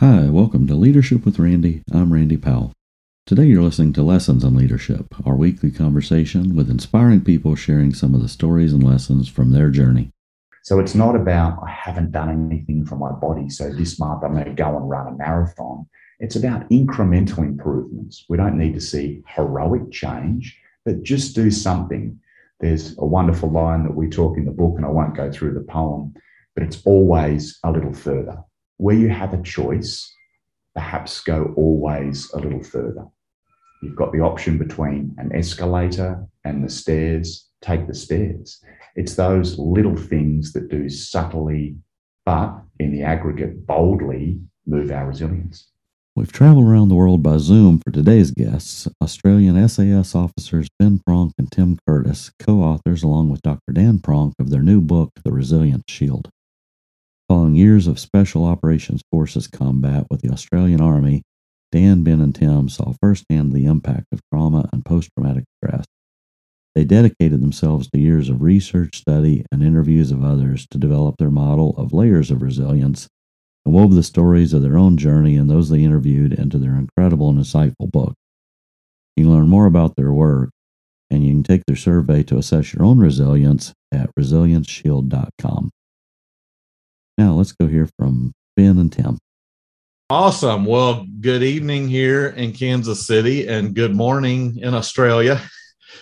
Hi, welcome to Leadership with Randy. I'm Randy Powell. Today you're listening to Lessons on Leadership, our weekly conversation with inspiring people sharing some of the stories and lessons from their journey. So it's not about, I haven't done anything for my body, so this month I'm going to go and run a marathon. It's about incremental improvements. We don't need to see heroic change, but just do something. There's a wonderful line that we talk in the book, and I won't go through the poem, but it's always a little further where you have a choice, perhaps go always a little further. You've got the option between an escalator and the stairs, take the stairs. It's those little things that do subtly, but in the aggregate, boldly move our resilience. We've traveled around the world by Zoom for today's guests, Australian SAS officers Ben Pronk and Tim Curtis, co authors along with Dr. Dan Pronk of their new book, The Resilience Shield. Following years of Special Operations Forces combat with the Australian Army, Dan, Ben, and Tim saw firsthand the impact of trauma and post traumatic stress. They dedicated themselves to years of research, study, and interviews of others to develop their model of layers of resilience and wove the stories of their own journey and those they interviewed into their incredible and insightful book. You can learn more about their work and you can take their survey to assess your own resilience at resilienceShield.com. Now let's go hear from Ben and Tim. Awesome. Well, good evening here in Kansas City and good morning in Australia.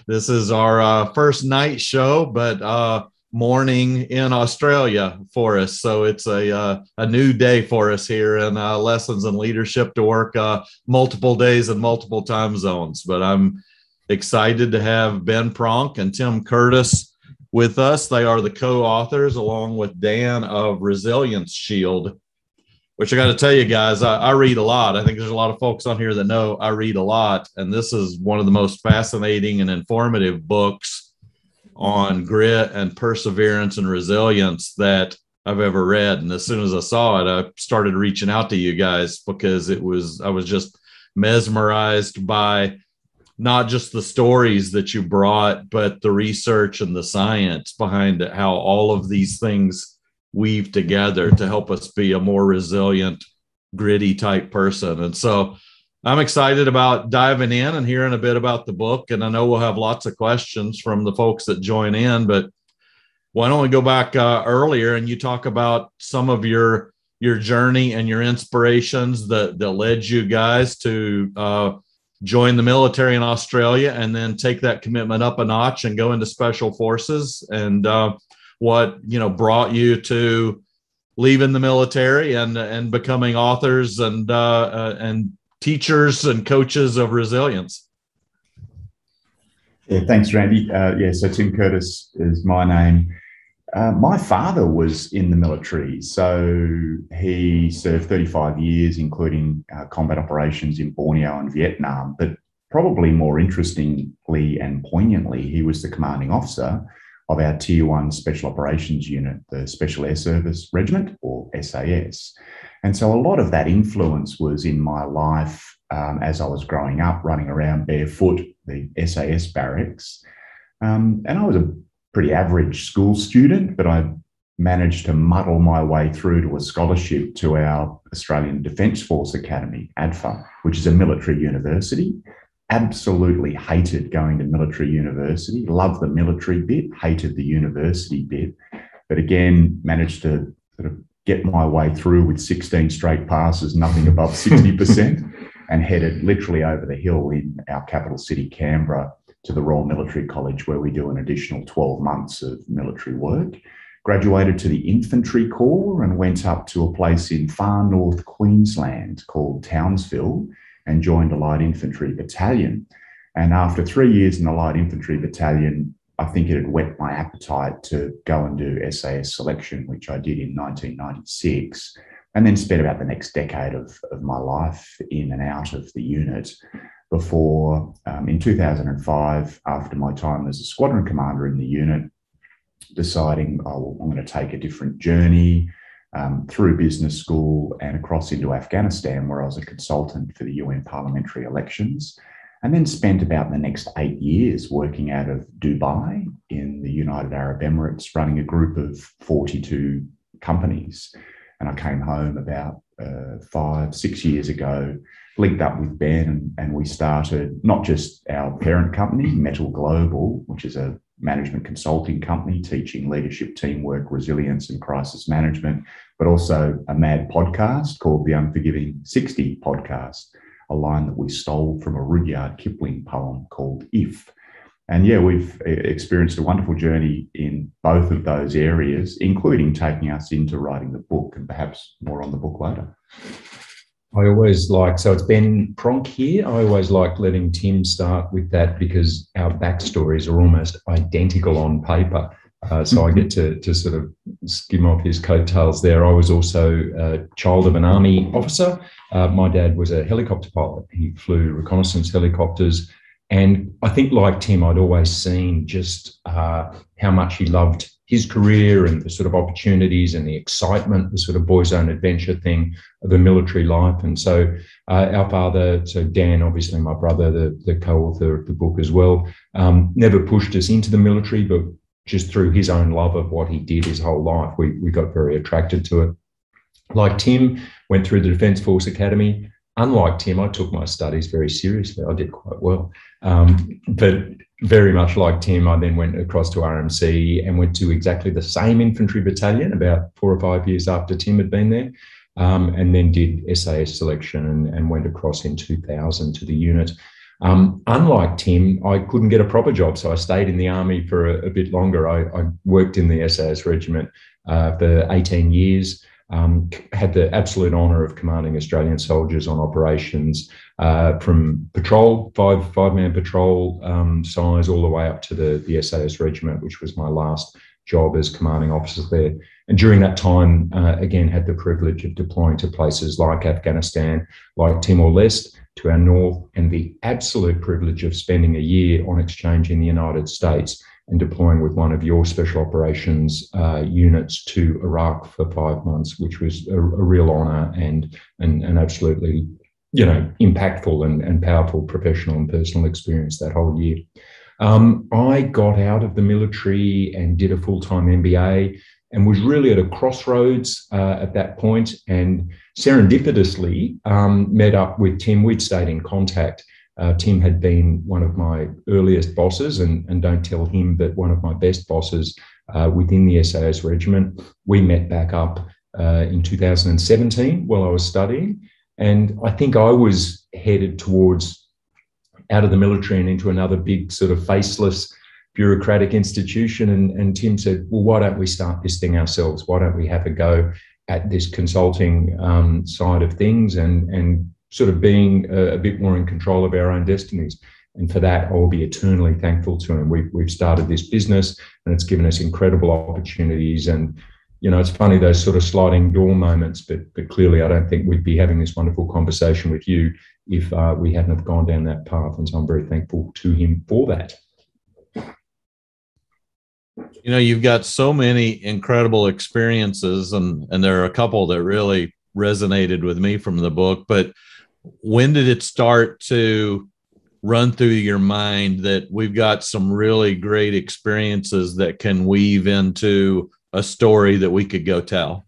This is our uh, first night show, but uh, morning in Australia for us. So it's a uh, a new day for us here in uh, lessons in leadership to work uh, multiple days and multiple time zones. But I'm excited to have Ben Pronk and Tim Curtis with us. They are the co authors, along with Dan of Resilience Shield, which I got to tell you guys, I, I, read a lot. I think there's a lot of folks on here that know I read a lot. And this is one of the most fascinating and informative books on grit and perseverance and resilience that I've ever read. And as soon as I saw it, I started reaching out to you guys because it was, I was just mesmerized by not just the stories that you brought, but the research and the science behind it, how all of these things weave together to help us be a more resilient, gritty type person. And so I'm excited about diving in and hearing a bit about the book. And I know we'll have lots of questions from the folks that join in, but why don't we go back uh, earlier and you talk about some of your your journey and your inspirations that that led you guys to uh, join the military in Australia and then take that commitment up a notch and go into special forces and uh, what you know brought you to leaving the military and and becoming authors and uh, uh, and teachers and coaches of resilience. Yeah, thanks, Randy. Uh, yeah, so Tim Curtis is my name. Uh, my father was in the military, so he served 35 years, including uh, combat operations in Borneo and Vietnam. But probably more interestingly and poignantly, he was the commanding officer of our Tier 1 Special Operations Unit, the Special Air Service Regiment, or SAS. And so a lot of that influence was in my life um, as I was growing up, running around barefoot, the SAS barracks. Um, and I was a pretty average school student, but I managed to muddle my way through to a scholarship to our Australian Defence Force Academy, ADFA, which is a military university. Absolutely hated going to military university, loved the military bit, hated the university bit, but again, managed to sort of get my way through with 16 straight passes, nothing above 60%, and headed literally over the hill in our capital city, Canberra, to the Royal Military College, where we do an additional 12 months of military work. Graduated to the Infantry Corps and went up to a place in far north Queensland called Townsville and joined a light infantry battalion. And after three years in the light infantry battalion, I think it had whet my appetite to go and do SAS selection, which I did in 1996, and then spent about the next decade of, of my life in and out of the unit before um, in 2005, after my time as a squadron commander in the unit, deciding, oh, I'm going to take a different journey um, through business school and across into Afghanistan, where I was a consultant for the UN parliamentary elections. And then spent about the next eight years working out of Dubai in the United Arab Emirates, running a group of 42 companies. And I came home about uh, five, six years ago, linked up with Ben, and, we started not just our parent company, Mettle Global, which is a management consulting company teaching leadership, teamwork, resilience, and crisis management, but also a mad podcast called the Unforgiving 60 podcast, a line that we stole from a Rudyard Kipling poem called If. And yeah, we've experienced a wonderful journey in both of those areas, including taking us into writing the book and perhaps more on the book later. I always like, so it's Ben Pronk here. I always like letting Tim start with that because our backstories are almost identical on paper. Uh, so I get to, to sort of skim off his coattails there. I was also a child of an army officer. Uh, my dad was a helicopter pilot. He flew reconnaissance helicopters. And I think, like Tim, I'd always seen just uh, how much he loved his career and the sort of opportunities and the excitement, the sort of boy's own adventure thing of a military life. And so, uh, our father, so Dan, obviously my brother, the, the co author of the book as well, um, never pushed us into the military, but just through his own love of what he did his whole life, we, we got very attracted to it. Like Tim, went through the Defence Force Academy. Unlike Tim, I took my studies very seriously. I did quite well. Um, but very much like Tim, I then went across to RMC and went to exactly the same infantry battalion about four or five years after Tim had been there, um, and then did SAS selection and, and, went across in 2000 to the unit. Um, unlike Tim, I couldn't get a proper job, so I stayed in the army for a, a bit longer. I, I, worked in the SAS regiment uh, for 18 years. Um, had the absolute honour of commanding Australian soldiers on operations uh, from patrol, five five man patrol um, size, all the way up to the, the SAS regiment, which was my last job as commanding officer there. And during that time, uh, again, had the privilege of deploying to places like Afghanistan, like Timor Leste, to our north, and the absolute privilege of spending a year on exchange in the United States and deploying with one of your special operations uh, units to Iraq for five months, which was a, a real honour and, and and absolutely you know impactful and, and powerful professional and personal experience that whole year. Um, I got out of the military and did a full time MBA and was really at a crossroads uh, at that point and serendipitously um, met up with Tim. We'd stayed in contact uh, Tim had been one of my earliest bosses, and, and don't tell him, but one of my best bosses uh, within the SAS regiment. We met back up uh, in 2017 while I was studying. And I think I was headed towards out of the military and into another big sort of faceless bureaucratic institution. And, and Tim said, Well, why don't we start this thing ourselves? Why don't we have a go at this consulting um, side of things and, and sort of being a, a, bit more in control of our own destinies. And for that, I'll be eternally thankful to him. We've, we've started this business and it's given us incredible opportunities. And, you know, it's funny, those sort of sliding door moments, but, but clearly I don't think we'd be having this wonderful conversation with you if uh, we hadn't have gone down that path. And so I'm very thankful to him for that. You know, you've got so many incredible experiences, and, and there are a couple that really resonated with me from the book. But when did it start to run through your mind that we've got some really great experiences that can weave into a story that we could go tell?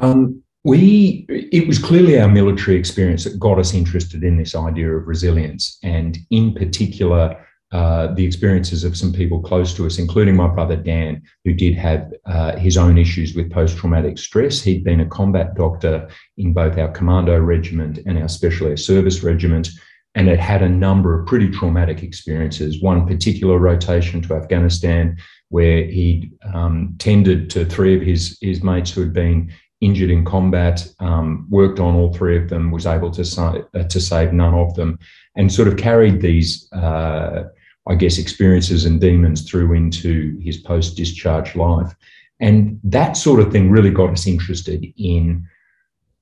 Um, we it was clearly our military experience that got us interested in this idea of resilience, and in particular uh, the experiences of some people close to us, including my brother Dan, who did have uh, his own issues with post traumatic stress. He'd been a combat doctor in both our commando regiment and our special air service regiment, and had had a number of pretty traumatic experiences. One particular rotation to Afghanistan, where he um, tended to three of his, his mates who had been injured in combat, um, worked on all three of them, was able to, sa- uh, to save none of them, and sort of carried these. Uh, I guess, experiences and demons through into his post discharge life. And that sort of thing really got us interested in.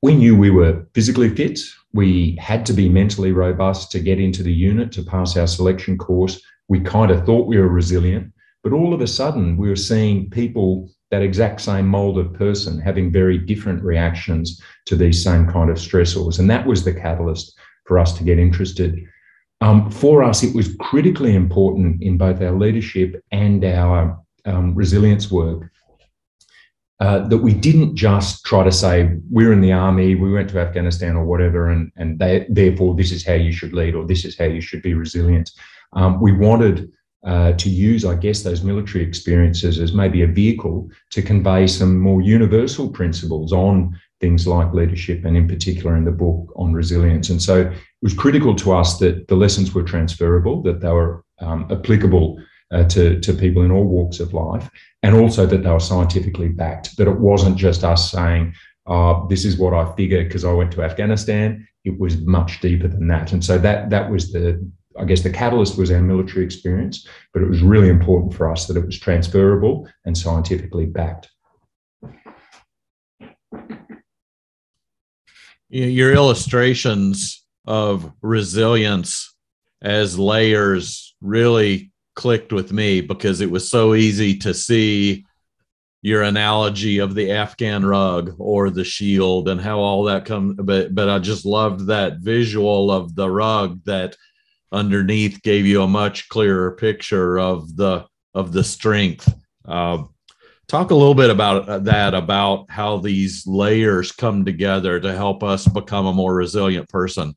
We knew we were physically fit. We had to be mentally robust to get into the unit to pass our selection course. We kind of thought we were resilient, but all of a sudden we were seeing people, that exact same mold of person, having very different reactions to these same kind of stressors. And that was the catalyst for us to get interested. Um, for us, it was critically important in both our leadership and our um, resilience work uh, that we didn't just try to say we're in the army, we went to Afghanistan or whatever, and and they, therefore this is how you should lead or this is how you should be resilient. Um, we wanted uh, to use, I guess, those military experiences as maybe a vehicle to convey some more universal principles on things like leadership and, in particular, in the book on resilience. And so was critical to us that the lessons were transferable, that they were um, applicable uh, to, to people in all walks of life, and also that they were scientifically backed, that it wasn't just us saying, oh, this is what I figured because I went to Afghanistan. It was much deeper than that. And so that that was the, I guess the catalyst was our military experience, but it was really important for us that it was transferable and scientifically backed. Your illustrations of resilience as layers really clicked with me because it was so easy to see your analogy of the Afghan rug or the shield and how all that comes. But but I just loved that visual of the rug that underneath gave you a much clearer picture of the of the strength. Uh, talk a little bit about uh, that about how these layers come together to help us become a more resilient person.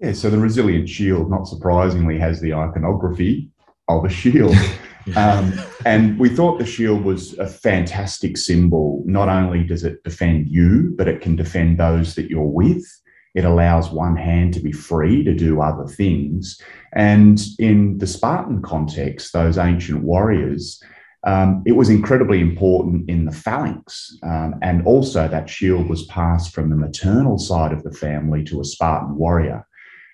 Yeah, so the resilient shield, not surprisingly, has the iconography of a shield. um, and we thought the shield was a fantastic symbol. Not only does it defend you, but it can defend those that you're with. It allows one hand to be free to do other things. And in the Spartan context, those ancient warriors, um, it was incredibly important in the phalanx. Um, and also, that shield was passed from the maternal side of the family to a Spartan warrior.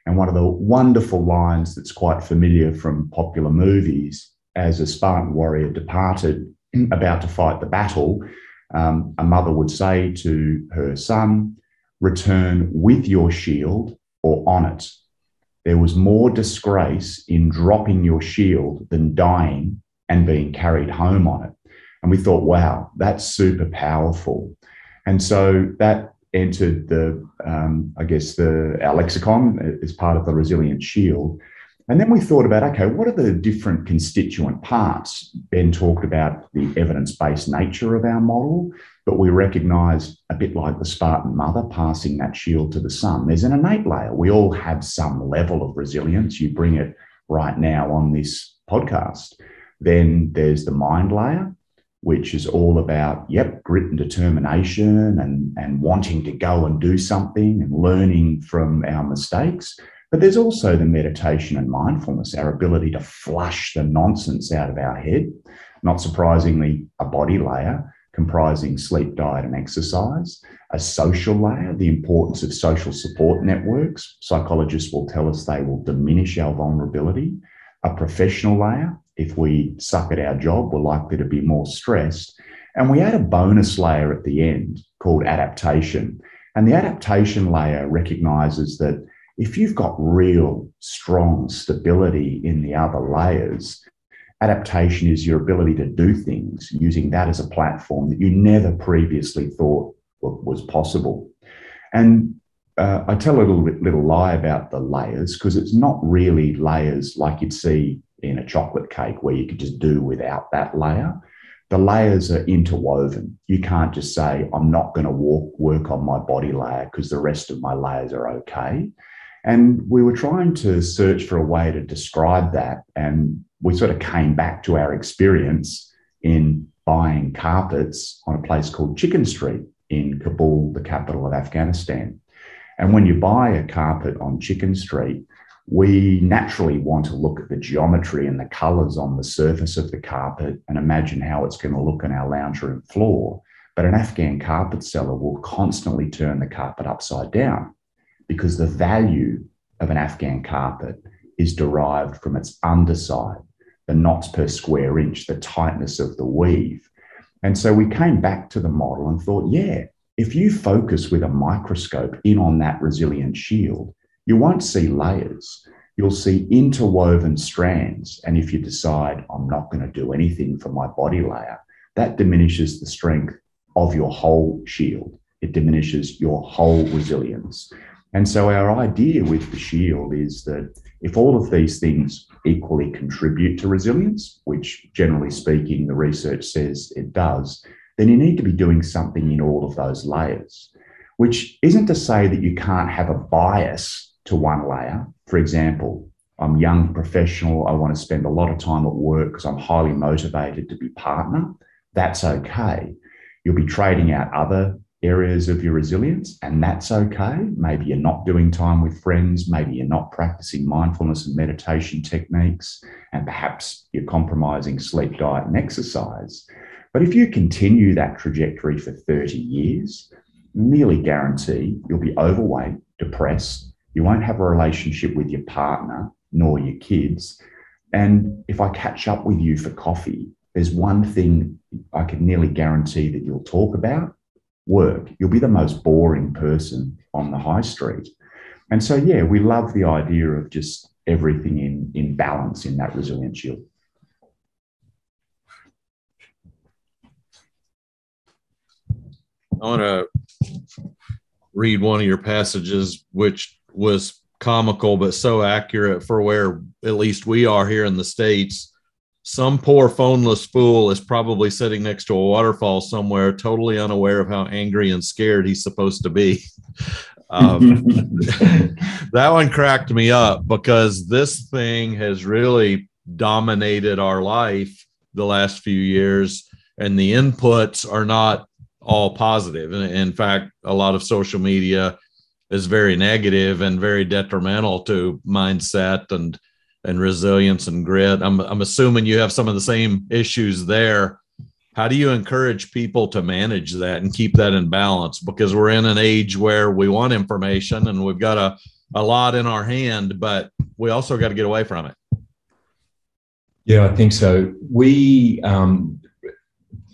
And one of the wonderful lines that's quite familiar from popular movies as a Spartan warrior departed, about to fight the battle, um, a mother would say to her son, Return with your shield or on it. There was more disgrace in dropping your shield than dying and being carried home on it. And we thought, wow, that's super powerful. And so that entered the, um, I guess, the our lexicon as part of the resilient shield. And then we thought about, okay, what are the different constituent parts? Ben talked about the evidence-based nature of our model, but we recognize a bit like the Spartan mother passing that shield to the son. There's an innate layer. We all have some level of resilience. You bring it right now on this podcast. Then there's the mind layer which is all about, yep, grit and determination and, and wanting to go and do something and learning from our mistakes. But there's also the meditation and mindfulness, our ability to flush the nonsense out of our head. Not surprisingly, a body layer comprising sleep, diet, and exercise, a social layer, the importance of social support networks. Psychologists will tell us they will diminish our vulnerability, a professional layer, if we suck at our job, we're likely to be more stressed. And we add a bonus layer at the end called adaptation. And the adaptation layer recognizes that if you've got real strong stability in the other layers, adaptation is your ability to do things using that as a platform that you never previously thought was possible. And uh, I tell a little little lie about the layers because it's not really layers like you'd see in a chocolate cake where you could just do without that layer. The layers are interwoven. You can't just say, I'm not going to walk, work on my body layer because the rest of my layers are okay. And we were trying to search for a way to describe that. And we sort of came back to our experience in buying carpets on a place called Chicken Street in Kabul, the capital of Afghanistan. And when you buy a carpet on Chicken Street, we naturally want to look at the geometry and the colors on the surface of the carpet and imagine how it's going to look on our lounge room floor. But an Afghan carpet seller will constantly turn the carpet upside down because the value of an Afghan carpet is derived from its underside, the knots per square inch, the tightness of the weave. And so we came back to the model and thought, yeah, if you focus with a microscope in on that resilient shield, you won't see layers. You'll see interwoven strands. And if you decide, I'm not going to do anything for my body layer, that diminishes the strength of your whole shield. It diminishes your whole resilience. And so, our idea with the shield is that if all of these things equally contribute to resilience, which generally speaking, the research says it does, then you need to be doing something in all of those layers, which isn't to say that you can't have a bias to one layer. For example, I'm young professional. I want to spend a lot of time at work because I'm highly motivated to be partner. That's okay. You'll be trading out other areas of your resilience, and that's okay. Maybe you're not doing time with friends. Maybe you're not practicing mindfulness and meditation techniques, and perhaps you're compromising sleep, diet, and exercise. But if you continue that trajectory for 30 years, nearly guarantee you'll be overweight, depressed, you won't have a relationship with your partner nor your kids. And if I catch up with you for coffee, there's one thing I can nearly guarantee that you'll talk about work. You'll be the most boring person on the high street. And so, yeah, we love the idea of just everything in, in balance in that resilient shield. I want to read one of your passages, which was comical but so accurate for where at least we are here in the states. Some poor phoneless fool is probably sitting next to a waterfall somewhere, totally unaware of how angry and scared he's supposed to be. Um, that one cracked me up because this thing has really dominated our life the last few years, and the inputs are not all positive. And in fact, a lot of social media is very negative and very detrimental to mindset and and resilience and grit. I'm I'm assuming you have some of the same issues there. How do you encourage people to manage that and keep that in balance? Because we're in an age where we want information and we've got a, a lot in our hand, but we also got to get away from it. Yeah, I think so. We um,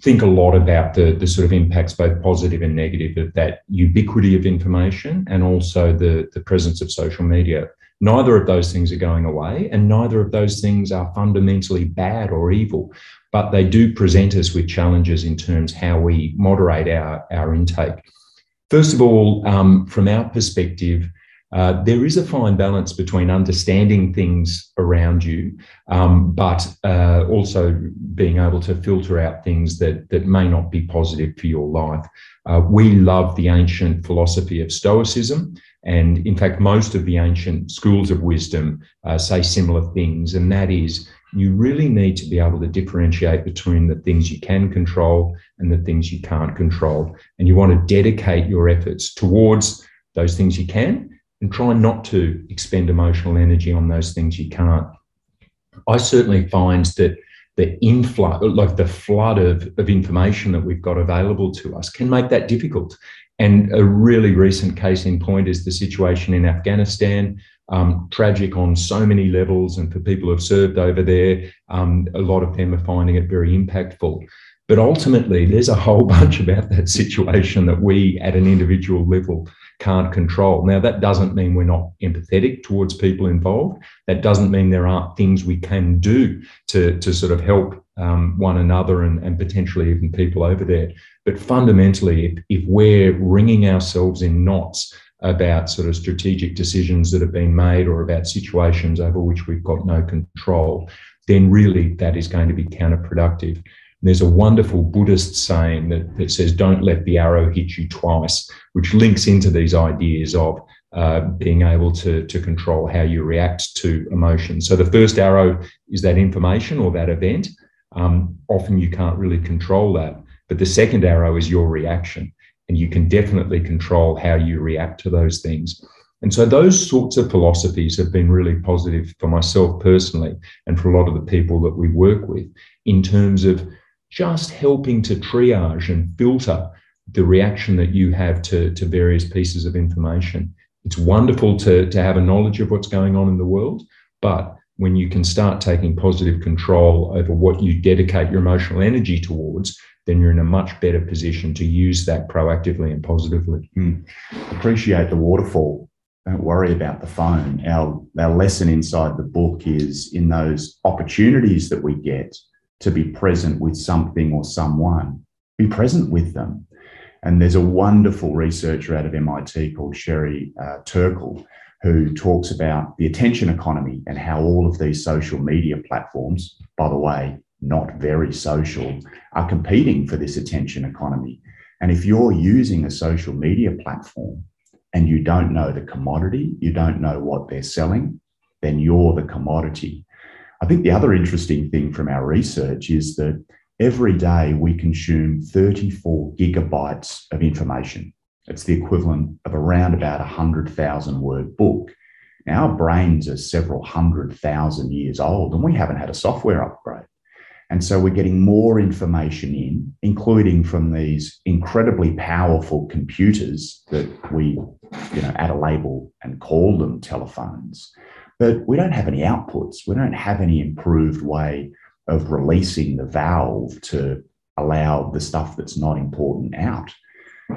think a lot about the, the sort of impacts, both positive and negative, of that ubiquity of information and also the, the presence of social media. Neither of those things are going away, and neither of those things are fundamentally bad or evil, but they do present us with challenges in terms how we moderate our, our intake. First of all, um, from our perspective, uh, there is a fine balance between understanding things around you, um, but uh, also being able to filter out things that, that may not be positive for your life. Uh, we love the ancient philosophy of Stoicism. And in fact, most of the ancient schools of wisdom uh, say similar things. And that is, you really need to be able to differentiate between the things you can control and the things you can't control. And you want to dedicate your efforts towards those things you can and try not to expend emotional energy on those things you can't. I certainly find that the influx, like the flood of, of information that we've got available to us, can make that difficult. And a really recent case in point is the situation in Afghanistan. Um, tragic on so many levels, and for people who have served over there, um, a lot of them are finding it very impactful. But ultimately, there's a whole bunch about that situation that we at an individual level can't control. Now, that doesn't mean we're not empathetic towards people involved. That doesn't mean there aren't things we can do to, to sort of help um, one another and, and potentially even people over there. But fundamentally, if, if we're wringing ourselves in knots about sort of strategic decisions that have been made or about situations over which we've got no control, then really that is going to be counterproductive there's a wonderful Buddhist saying that, that says, Don't let the arrow hit you twice, which links into these ideas of uh, being able to, to control how you react to emotion. So the first arrow is that information or that event. Um, often you can't really control that. But the second arrow is your reaction. And you can definitely control how you react to those things. And so those sorts of philosophies have been really positive for myself personally and for a lot of the people that we work with in terms of just helping to triage and filter the reaction that you have to, to various pieces of information. It's wonderful to, to have a knowledge of what's going on in the world, but when you can start taking positive control over what you dedicate your emotional energy towards, then you're in a much better position to use that proactively and positively. Mm. Appreciate the waterfall. Don't worry about the phone. Our, our lesson inside the book is in those opportunities that we get to be present with something or someone, be present with them. And there's a wonderful researcher out of MIT called Sherry uh, Turkle who talks about the attention economy and how all of these social media platforms, by the way, not very social are competing for this attention economy. And if you're using a social media platform and you don't know the commodity, you don't know what they're selling, then you're the commodity. I think the other interesting thing from our research is that every day we consume 34 gigabytes of information. It's the equivalent of around about a 100,000 word book. Now, our brains are several hundred thousand years old and we haven't had a software upgrade. And so we're getting more information in, including from these incredibly powerful computers that we, you know, add a label and call them telephones. But we don't have any outputs. We don't have any improved way of releasing the valve to allow the stuff that's not important out.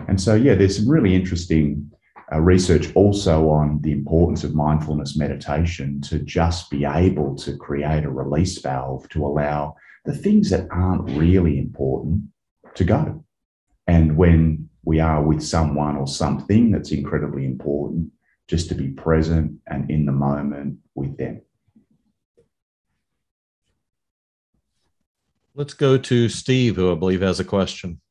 And so, yeah, there's some really interesting uh, research also on the importance of mindfulness meditation to just be able to create a release valve to allow the things that aren't really important to go. And when we are with someone or something that's incredibly important, just to be present and in the moment with them. Let's go to Steve, who I believe has a question.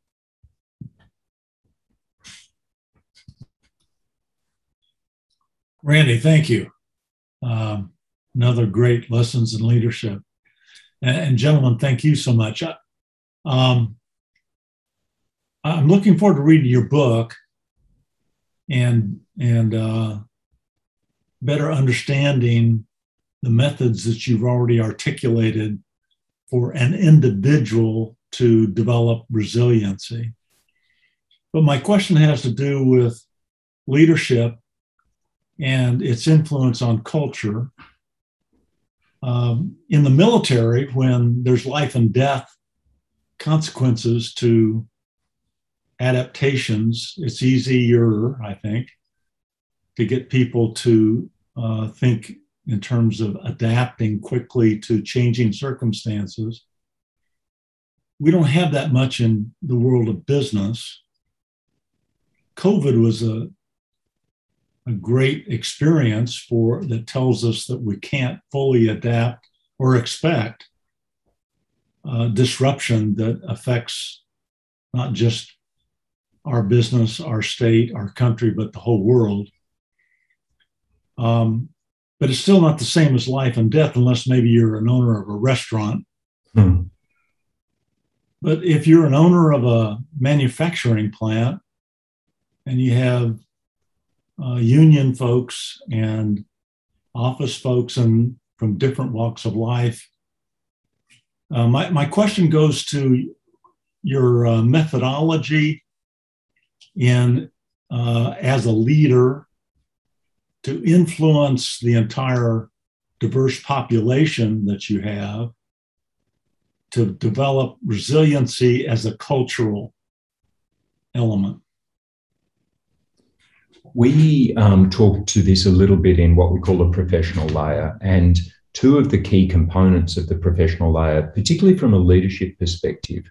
Randy, thank you. Um, another great lessons in leadership. And, and gentlemen, thank you so much. Um, I'm looking forward to reading your book and and uh, better understanding the methods that you've already articulated for an individual to develop resiliency. But my question has to do with leadership and its influence on culture um, in the military, when there's life and death consequences to adaptations, it's easier, I think, to get people to uh, think in terms of adapting quickly to changing circumstances. We don't have that much in the world of business. COVID was a a great experience for that tells us that we can't fully adapt or expect uh, disruption that affects not just our business, our state, our country, but the whole world. Um, but it's still not the same as life and death, unless maybe you're an owner of a restaurant. Hmm. But if you're an owner of a manufacturing plant and you have uh, union folks and office folks and from different walks of life. Uh, my, my question goes to your uh, methodology in uh, as a leader to influence the entire diverse population that you have to develop resiliency as a cultural element. We um, talked to this a little bit in what we call the professional layer. And two of the key components of the professional layer, particularly from a leadership perspective,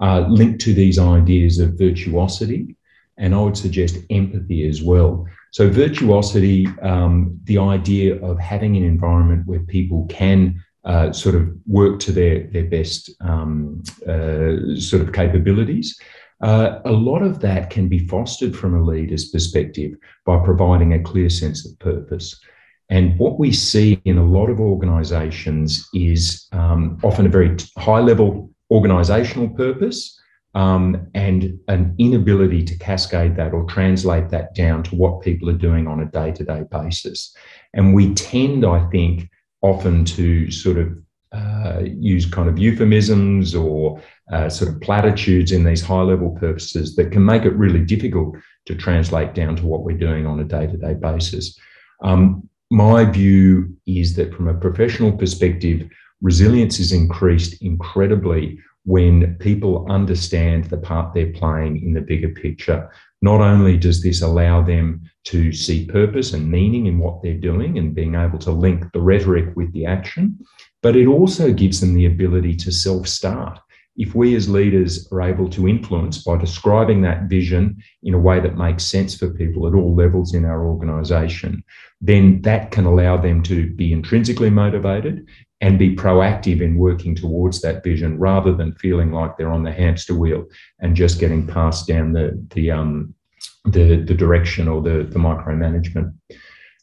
are linked to these ideas of virtuosity and I would suggest empathy as well. So, virtuosity, um, the idea of having an environment where people can uh, sort of work to their, their best um, uh, sort of capabilities. Uh, a lot of that can be fostered from a leader's perspective by providing a clear sense of purpose. And what we see in a lot of organizations is um, often a very high level organizational purpose um, and an inability to cascade that or translate that down to what people are doing on a day to day basis. And we tend, I think, often to sort of uh, use kind of euphemisms or uh, sort of platitudes in these high level purposes that can make it really difficult to translate down to what we're doing on a day to day basis. Um, my view is that from a professional perspective, resilience is increased incredibly when people understand the part they're playing in the bigger picture. Not only does this allow them to see purpose and meaning in what they're doing and being able to link the rhetoric with the action, but it also gives them the ability to self start. If we as leaders are able to influence by describing that vision in a way that makes sense for people at all levels in our organization, then that can allow them to be intrinsically motivated and be proactive in working towards that vision rather than feeling like they're on the hamster wheel and just getting passed down the the um, the, the direction or the, the micromanagement.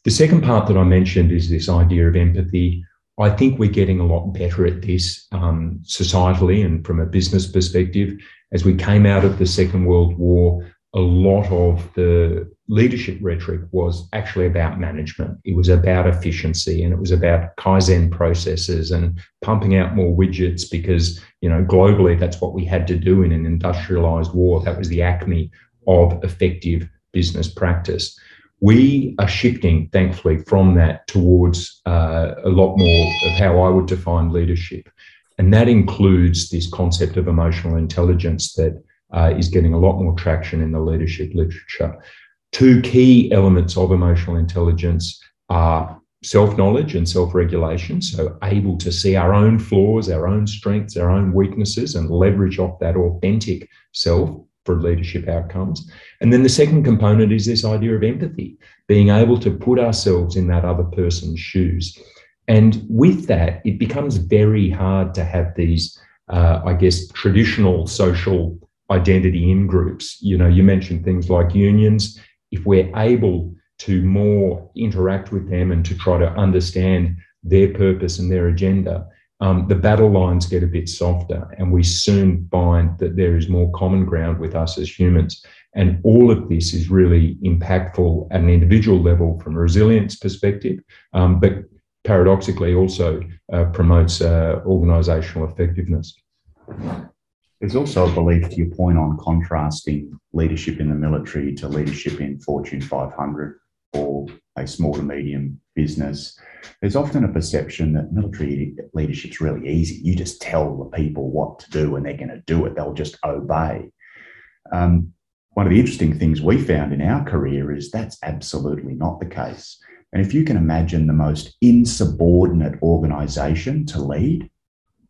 The second part that I mentioned is this idea of empathy. I think we're getting a lot better at this um, societally and from a business perspective. As we came out of the Second World War, a lot of the leadership rhetoric was actually about management. It was about efficiency and it was about Kaizen processes and pumping out more widgets because, you know, globally, that's what we had to do in an industrialized war. That was the acme of effective business practice. We are shifting, thankfully, from that towards uh, a lot more of how I would define leadership. And that includes this concept of emotional intelligence that uh, is getting a lot more traction in the leadership literature. Two key elements of emotional intelligence are self knowledge and self regulation. So, able to see our own flaws, our own strengths, our own weaknesses, and leverage off that authentic self for leadership outcomes. And then the second component is this idea of empathy, being able to put ourselves in that other person's shoes. And with that, it becomes very hard to have these, uh, I guess, traditional social identity in groups. You know, you mentioned things like unions. If we're able to more interact with them and to try to understand their purpose and their agenda, um, the battle lines get a bit softer, and we soon find that there is more common ground with us as humans. And all of this is really impactful at an individual level from a resilience perspective, um, but paradoxically also uh, promotes uh, organizational effectiveness. There's also a belief, to your point on contrasting leadership in the military to leadership in Fortune 500 or a small to medium business. There's often a perception that military leadership is really easy. You just tell the people what to do and they're going to do it, they'll just obey. Um, one of the interesting things we found in our career is that's absolutely not the case. And if you can imagine the most insubordinate organization to lead,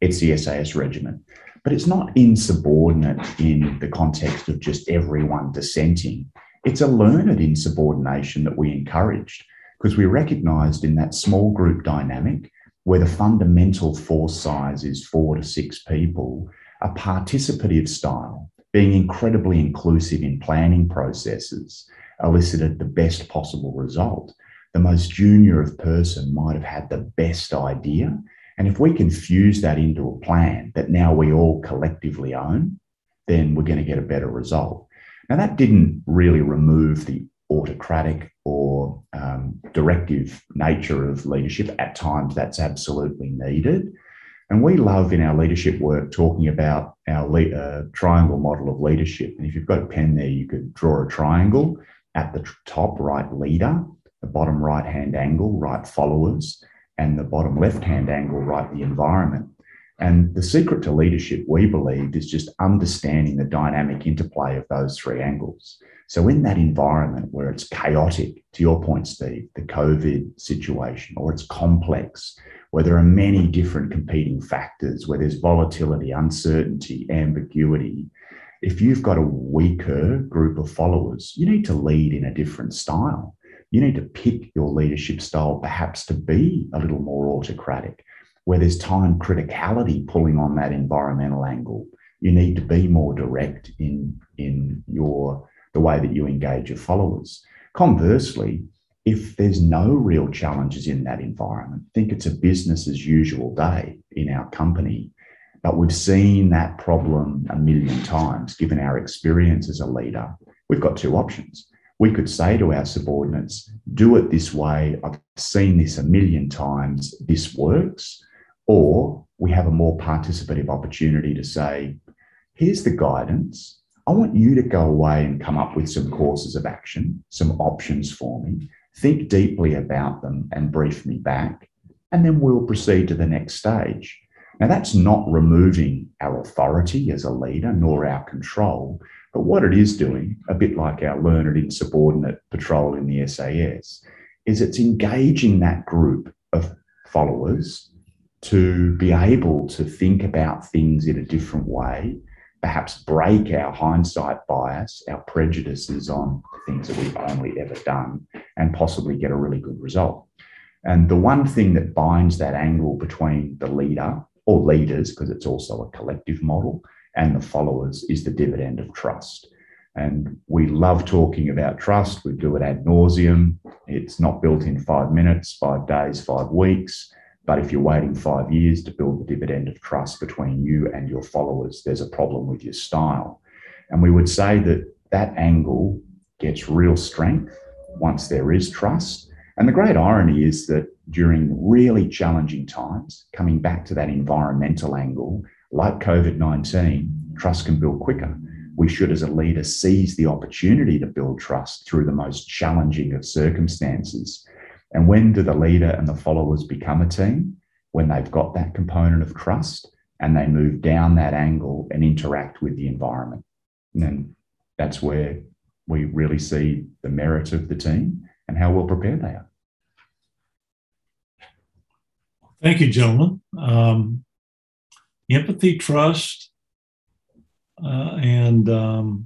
it's the SAS regiment but it's not insubordinate in the context of just everyone dissenting. It's a learned insubordination that we encouraged because we recognized in that small group dynamic where the fundamental force size is four to six people, a participative style, being incredibly inclusive in planning processes, elicited the best possible result. The most junior of person might have had the best idea and if we can fuse that into a plan that now we all collectively own, then we're going to get a better result. Now, that didn't really remove the autocratic or um, directive nature of leadership. At times, that's absolutely needed. And we love in our leadership work talking about our le- uh, triangle model of leadership. And if you've got a pen there, you could draw a triangle at the top right leader, the bottom right hand angle, right followers, and the bottom left hand angle right the environment. And the secret to leadership, we believe, is just understanding the dynamic interplay of those three angles. So, in that environment where it's chaotic, to your point, Steve, the COVID situation, or it's complex, where there are many different competing factors, where there's volatility, uncertainty, ambiguity, if you've got a weaker group of followers, you need to lead in a different style you need to pick your leadership style perhaps to be a little more autocratic, where there's time criticality pulling on that environmental angle. You need to be more direct in, in your the way that you engage your followers. Conversely, if there's no real challenges in that environment, think it's a business as usual day in our company. But we've seen that problem a million times, given our experience as a leader. We've got two options we could say to our subordinates, do it this way. I've seen this a million times. This works. Or we have a more participative opportunity to say, here's the guidance. I want you to go away and come up with some courses of action, some options for me. Think deeply about them and brief me back. And then we'll proceed to the next stage. Now, that's not removing our authority as a leader nor our control, but what it is doing, a bit like our learned insubordinate patrol in the SAS, is it's engaging that group of followers to be able to think about things in a different way, perhaps break our hindsight bias, our prejudices on things that we've only ever done, and possibly get a really good result. And the one thing that binds that angle between the leader or leaders, because it's also a collective model, and the followers is the dividend of trust. And we love talking about trust. We do it ad nauseum. It's not built in five minutes, five days, five weeks. But if you're waiting five years to build the dividend of trust between you and your followers, there's a problem with your style. And we would say that that angle gets real strength once there is trust. And the great irony is that during really challenging times, coming back to that environmental angle, like COVID 19, trust can build quicker. We should, as a leader, seize the opportunity to build trust through the most challenging of circumstances. And when do the leader and the followers become a team? When they've got that component of trust and they move down that angle and interact with the environment. And that's where we really see the merit of the team and how well prepared they are. Thank you, gentlemen. Um, empathy, trust, uh, and um,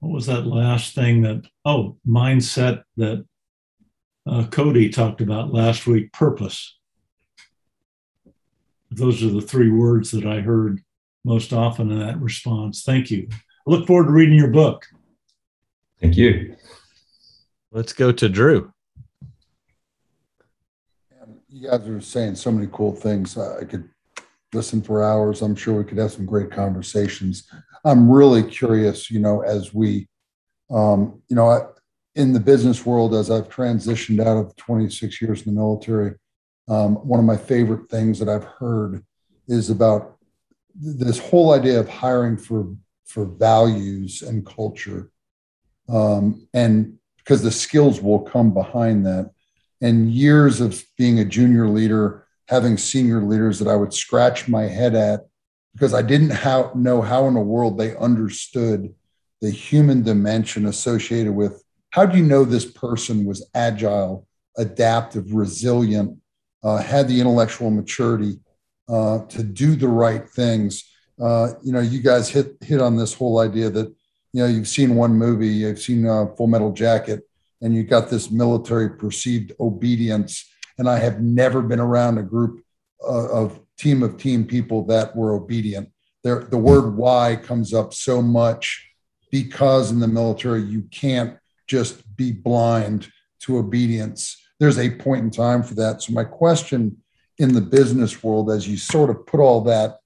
what was that last thing that, oh, mindset that uh, Cody talked about last week purpose. Those are the three words that I heard most often in that response. Thank you. I look forward to reading your book. Thank you. Let's go to Drew. You guys are saying so many cool things. I could listen for hours. I'm sure we could have some great conversations. I'm really curious, you know, as we, um, you know, in the business world, as I've transitioned out of 26 years in the military, um, one of my favorite things that I've heard is about this whole idea of hiring for for values and culture, um, and because the skills will come behind that. And years of being a junior leader, having senior leaders that I would scratch my head at because I didn't how, know how in the world they understood the human dimension associated with how do you know this person was agile, adaptive, resilient, uh, had the intellectual maturity uh, to do the right things? Uh, you know, you guys hit hit on this whole idea that you know you've seen one movie, you've seen uh, Full Metal Jacket, and you got this military perceived obedience. And I have never been around a group uh, of team of team people that were obedient. There, the word "why" comes up so much because in the military you can't just be blind to obedience. There's a point in time for that. So, my question in the business world, as you sort of put all that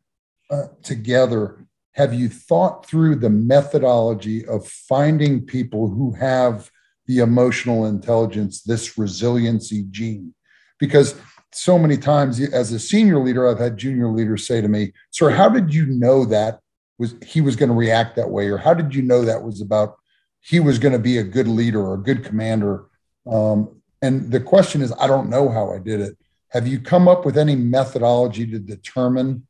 uh, together, have you thought through the methodology of finding people who have the emotional intelligence, this resiliency gene? Because so many times as a senior leader, I've had junior leaders say to me, Sir, how did you know that was he was going to react that way? Or how did you know that was about he was going to be a good leader or a good commander. Um, and the question is, I don't know how I did it. Have you come up with any methodology to determine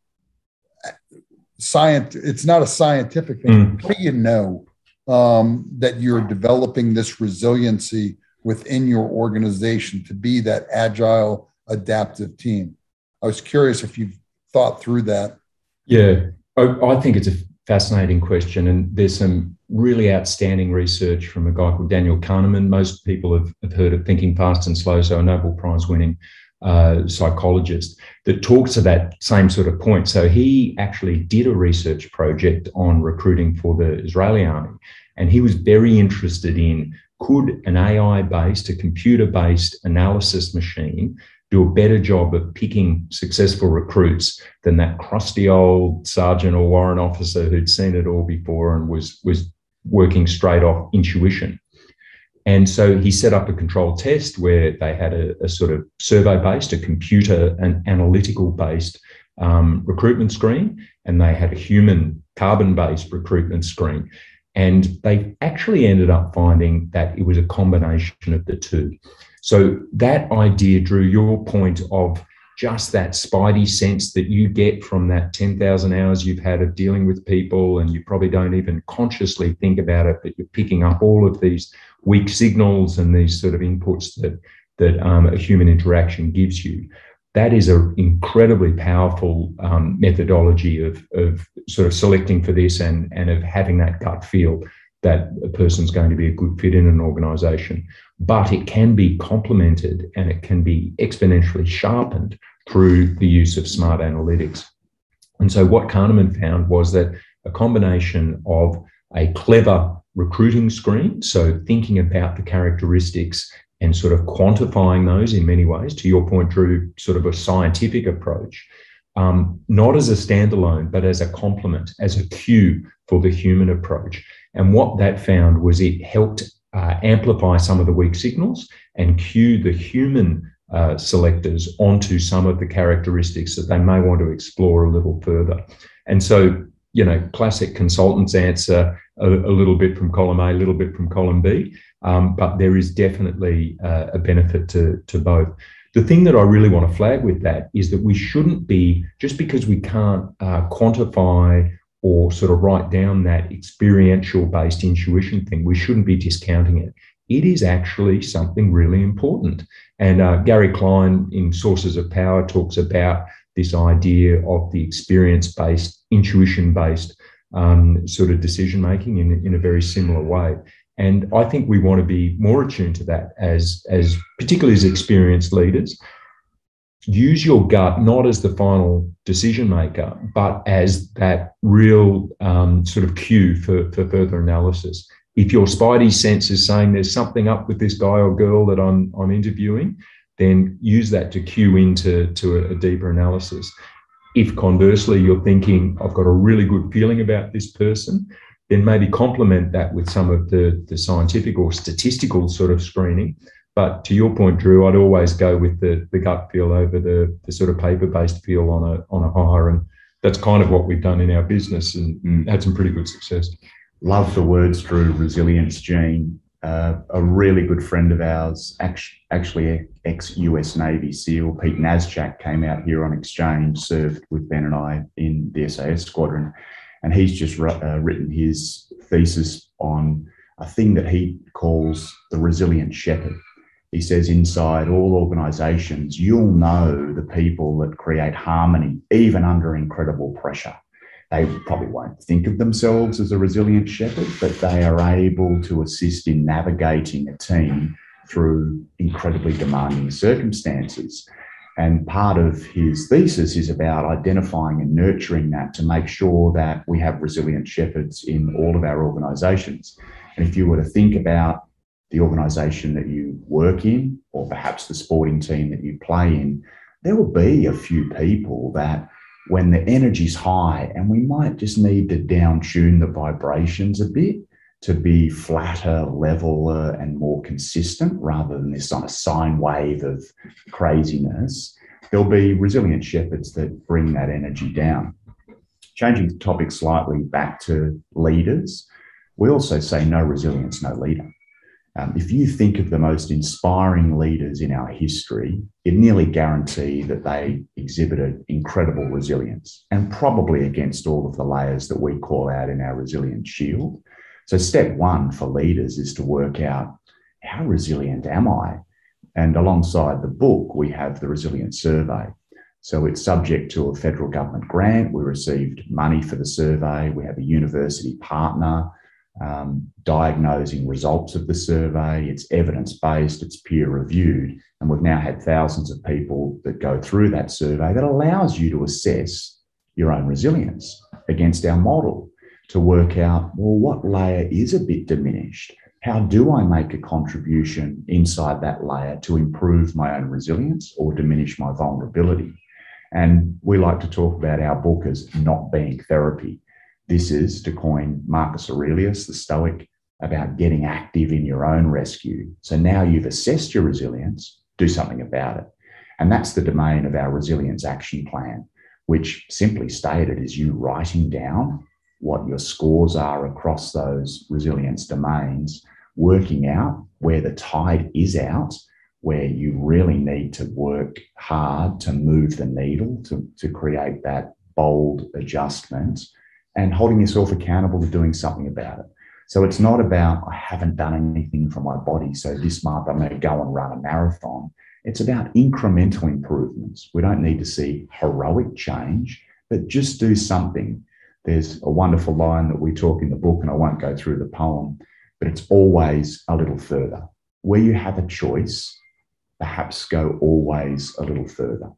science? It's not a scientific thing. Mm. What do you know um, that you're developing this resiliency within your organization to be that agile, adaptive team? I was curious if you've thought through that. Yeah, I, think it's a fascinating question. And there's some really outstanding research from a guy called Daniel Kahneman. Most people have, have heard of Thinking Fast and Slow, so a Nobel Prize winning uh, psychologist that talks to that same sort of point. So he actually did a research project on recruiting for the Israeli army. And he was very interested in could an AI based, a computer based analysis machine do a better job of picking successful recruits than that crusty old sergeant or warrant officer who'd seen it all before and was was working straight off intuition. And so he set up a control test where they had a, a sort of survey based, a computer and analytical based um, recruitment screen, and they had a human carbon based recruitment screen. And they actually ended up finding that it was a combination of the two. So that idea, Drew, your point of just that spidey sense that you get from that 10,000 hours you've had of dealing with people, and you probably don't even consciously think about it, but you're picking up all of these weak signals and these sort of inputs that that um, a human interaction gives you. That is an incredibly powerful um, methodology of, of sort of selecting for this and, and of having that gut feel. that a person's going to be a good fit in an organization. But it can be complemented and it can be exponentially sharpened through the use of smart analytics. And so, what Kahneman found was that a combination of a clever recruiting screen, so thinking about the characteristics and sort of quantifying those in many ways, to your point, Drew, sort of a scientific approach, um, not as a standalone, but as a complement, as a cue for the human approach. And what that found was it helped uh, amplify some of the weak signals and cue the human uh, selectors onto some of the characteristics that they may want to explore a little further. And so, you know, classic consultants answer a, a little bit from column A, a little bit from column B, um, but there is definitely uh, a benefit to, to both. The thing that I really want to flag with that is that we shouldn't be, just because we can't uh, quantify or sort of write down that experiential based intuition thing, we shouldn't be discounting it. It is actually something really important. And uh, Gary Klein in Sources of Power talks about this idea of the experience based, intuition based um, sort of decision making in, in a very similar way. And I think we want to be more attuned to that as, as particularly as experienced leaders. Use your gut not as the final decision maker, but as that real um, sort of cue for, for further analysis. If your spidey sense is saying there's something up with this guy or girl that I'm, I'm interviewing, then use that to cue into to a, a deeper analysis. If conversely you're thinking, I've got a really good feeling about this person, then maybe complement that with some of the, the scientific or statistical sort of screening. But to your point, Drew, I'd always go with the, the gut feel over the, the sort of paper based feel on a, on a hire. And that's kind of what we've done in our business and mm. had some pretty good success. Love the words, Drew, resilience gene. Uh, a really good friend of ours, actually ex US Navy SEAL, Pete Nazjak, came out here on exchange, served with Ben and I in the SAS squadron and he's just uh, written his thesis on a thing that he calls the resilient shepherd. He says inside all organizations, you'll know the people that create harmony, even under incredible pressure. They probably won't think of themselves as a resilient shepherd, but they are able to assist in navigating a team through incredibly demanding circumstances. And part of his thesis is about identifying and nurturing that to make sure that we have resilient shepherds in all of our organizations. And if you were to think about the organization that you work in, or perhaps the sporting team that you play in, there will be a few people that when the energy's high, and we might just need to down tune the vibrations a bit, to be flatter, leveler, and more consistent rather than this on a sine wave of craziness, there'll be resilient shepherds that bring that energy down. Changing the topic slightly back to leaders, we also say no resilience, no leader. Um, if you think of the most inspiring leaders in our history, it nearly guarantee that they exhibited incredible resilience and probably against all of the layers that we call out in our resilience shield. So, step one for leaders is to work out how resilient am I? And alongside the book, we have the resilience survey. So, it's subject to a federal government grant. We received money for the survey. We have a university partner um, diagnosing results of the survey. It's evidence based, it's peer reviewed. And we've now had thousands of people that go through that survey that allows you to assess your own resilience against our model to work out, well, what layer is a bit diminished? How do I make a contribution inside that layer to improve my own resilience or diminish my vulnerability? And we like to talk about our book as not being therapy. This is, to coin Marcus Aurelius, the Stoic, about getting active in your own rescue. So now you've assessed your resilience, do something about it. And that's the domain of our resilience action plan, which simply stated is you writing down what your scores are across those resilience domains, working out where the tide is out, where you really need to work hard to move the needle to, to create that bold adjustment and holding yourself accountable to doing something about it. So it's not about, I haven't done anything for my body. So this month I'm going to go and run a marathon. It's about incremental improvements. We don't need to see heroic change, but just do something There's a wonderful line that we talk in the book, and I won't go through the poem, but it's always a little further. Where you have a choice, perhaps go always a little further.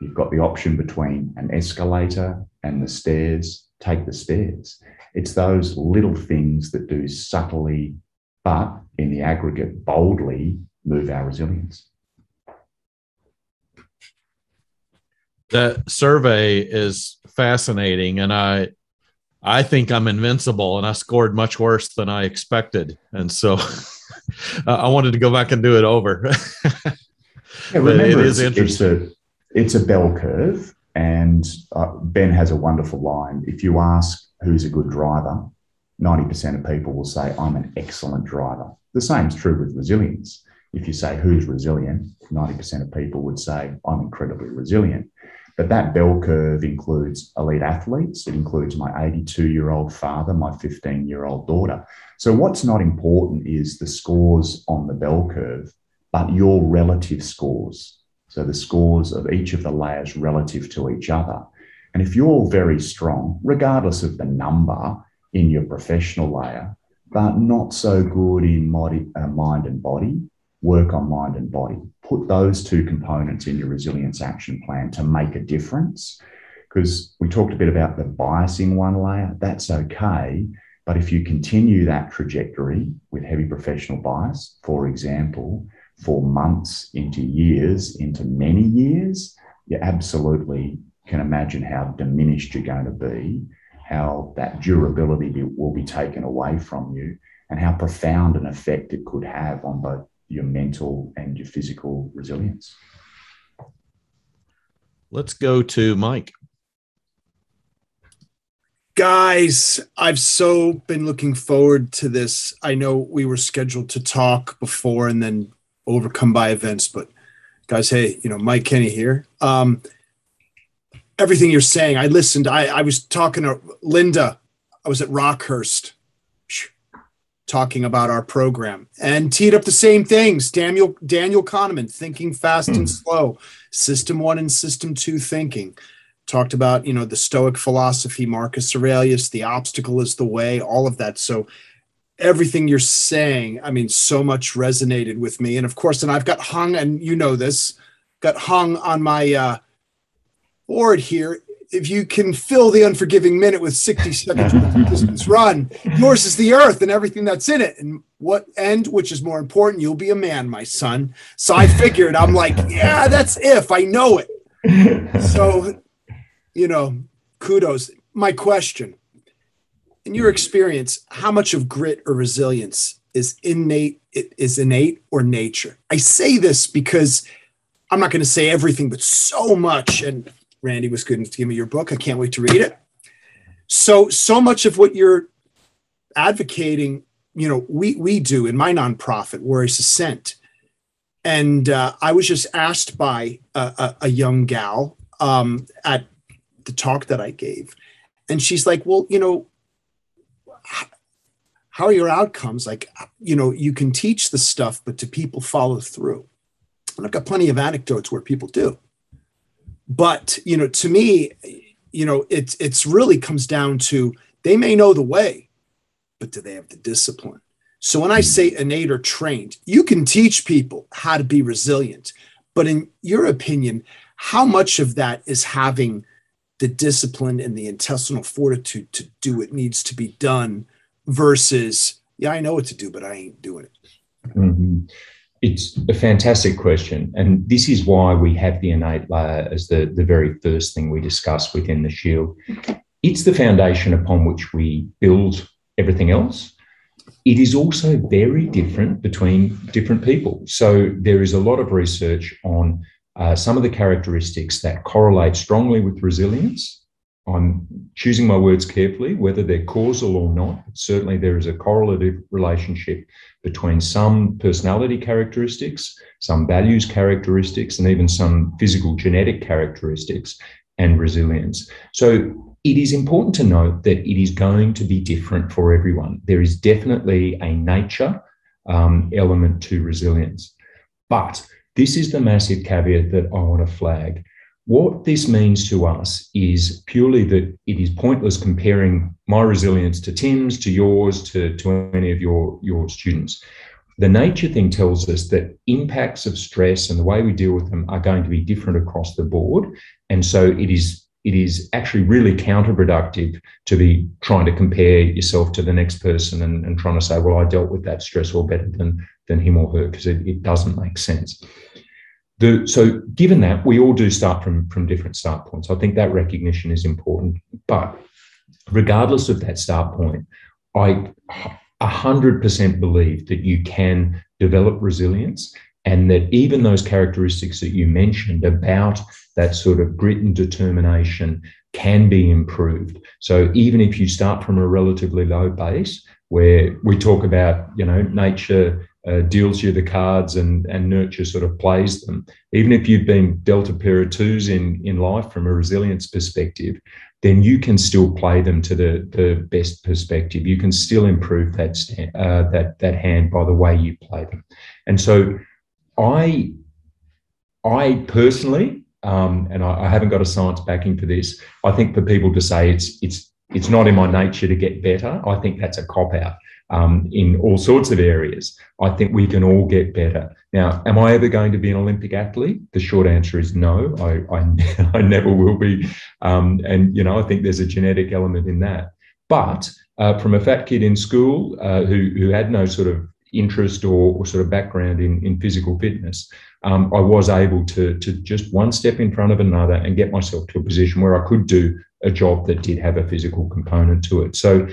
You've got the option between an escalator and the stairs, take the stairs. It's those little things that do subtly, but in the aggregate, boldly move our resilience. That survey is fascinating, and I I think I'm invincible, and I scored much worse than I expected, and so I wanted to go back and do it over. yeah, remember, it is interesting. It's a, it's a bell curve, and uh, Ben has a wonderful line. If you ask who's a good driver, 90% of people will say, I'm an excellent driver. The same is true with resilience. If you say who's resilient, 90% of people would say, I'm incredibly resilient. But that bell curve includes elite athletes. It includes my 82 year old father, my 15 year old daughter. So, what's not important is the scores on the bell curve, but your relative scores. So, the scores of each of the layers relative to each other. And if you're very strong, regardless of the number in your professional layer, but not so good in uh, mind and body, work on mind and body. Put those two components in your resilience action plan to make a difference. Because we talked a bit about the biasing one layer, that's okay. But if you continue that trajectory with heavy professional bias, for example, for months into years, into many years, you absolutely can imagine how diminished you're going to be, how that durability will be taken away from you, and how profound an effect it could have on both your mental and your physical resilience. Let's go to Mike. Guys, I've so been looking forward to this. I know we were scheduled to talk before and then overcome by events, but guys, hey, you know, Mike Kenny here. Um, everything you're saying, I listened. I, I was talking to Linda. I was at Rockhurst talking about our program and teed up the same things. Daniel Daniel Kahneman, thinking fast and hmm. slow, system one and system two thinking. Talked about you know the Stoic philosophy, Marcus Aurelius, the obstacle is the way, all of that. So everything you're saying, I mean, so much resonated with me. And of course, and I've got hung, and you know this, got hung on my uh, board here if you can fill the unforgiving minute with 60 seconds distance run, yours is the earth and everything that's in it. And what end, which is more important, you'll be a man, my son. So I figured, I'm like, yeah, that's if I know it. So, you know, kudos. My question in your experience, how much of grit or resilience is innate, is innate or nature? I say this because I'm not going to say everything, but so much. And Randy was good to give me your book. I can't wait to read it. So, so much of what you're advocating, you know, we we do in my nonprofit, Warriors Ascent. And uh, I was just asked by a, a, a young gal um, at the talk that I gave, and she's like, "Well, you know, how are your outcomes? Like, you know, you can teach the stuff, but do people follow through?" And I've got plenty of anecdotes where people do but you know to me you know it's it's really comes down to they may know the way but do they have the discipline? So when i say innate or trained you can teach people how to be resilient but in your opinion how much of that is having the discipline and the intestinal fortitude to do what needs to be done versus yeah i know what to do but i ain't doing it. Mm-hmm. It's a fantastic question. And this is why we have the innate layer as the, the very first thing we discuss within the shield. It's the foundation upon which we build everything else. It is also very different between different people. So there is a lot of research on uh, some of the characteristics that correlate strongly with resilience. I'm choosing my words carefully, whether they're causal or not. Certainly, there is a correlative relationship between some personality characteristics, some values characteristics, and even some physical genetic characteristics and resilience. So it is important to note that it is going to be different for everyone. There is definitely a nature um, element to resilience. But this is the massive caveat that I want to flag. What this means to us is purely that it is pointless comparing my resilience to Tim's, to yours, to, to any of your, your students. The nature thing tells us that impacts of stress and the way we deal with them are going to be different across the board. And so it is it is actually really counterproductive to be trying to compare yourself to the next person and, and trying to say, well, I dealt with that stress all better than, than him or her, because it, it doesn't make sense. The, so given that, we all do start from, from different start points. I think that recognition is important. But regardless of that start point, I 100% believe that you can develop resilience and that even those characteristics that you mentioned about that sort of grit and determination can be improved. So even if you start from a relatively low base, where we talk about, you know, nature uh, deals you the cards and, and nurture sort of plays them, even if you've been dealt a pair of twos in, in life from a resilience perspective, then you can still play them to the, the best perspective. You can still improve that, uh, that, that hand by the way you play them. And so I, I personally um, and I, I, haven't got a science backing for this. I think for people to say it's it's it's not in my nature to get better, I think that's a cop out um, in all sorts of areas. I think we can all get better. Now, am I ever going to be an Olympic athlete? The short answer is no. I I, I never will be, um, and you know I think there's a genetic element in that. But uh, from a fat kid in school uh, who who had no sort of interest or, or sort of background in, in physical fitness, um, I was able to, to just one step in front of another and get myself to a position where I could do a job that did have a physical component to it. So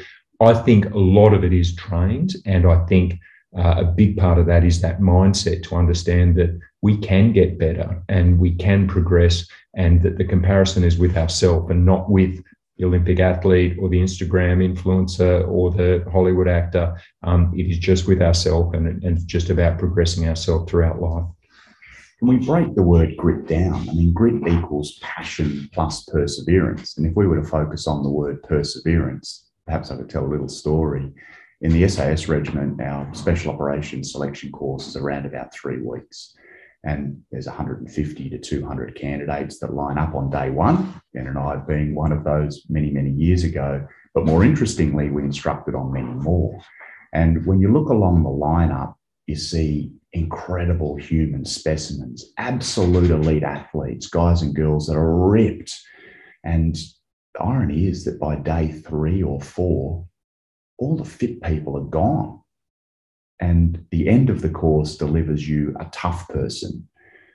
I think a lot of it is trained. And I think uh, a big part of that is that mindset to understand that we can get better and we can progress and that the comparison is with ourselves and not with the Olympic athlete or the Instagram influencer or the Hollywood actor. Um, it is just with ourselves and, and just about progressing ourselves throughout life. Can we break the word grit down? I mean, grit equals passion plus perseverance. And if we were to focus on the word perseverance, perhaps I could tell a little story. In the SAS regiment, our special operations selection course is around about three weeks. And there's 150 to 200 candidates that line up on day one. Ben and I being one of those many, many years ago. But more interestingly, we instructed on many more. And when you look along the lineup, you see incredible human specimens, absolute elite athletes, guys and girls that are ripped. And the irony is that by day three or four, all the fit people are gone. And the end of the course delivers you a tough person.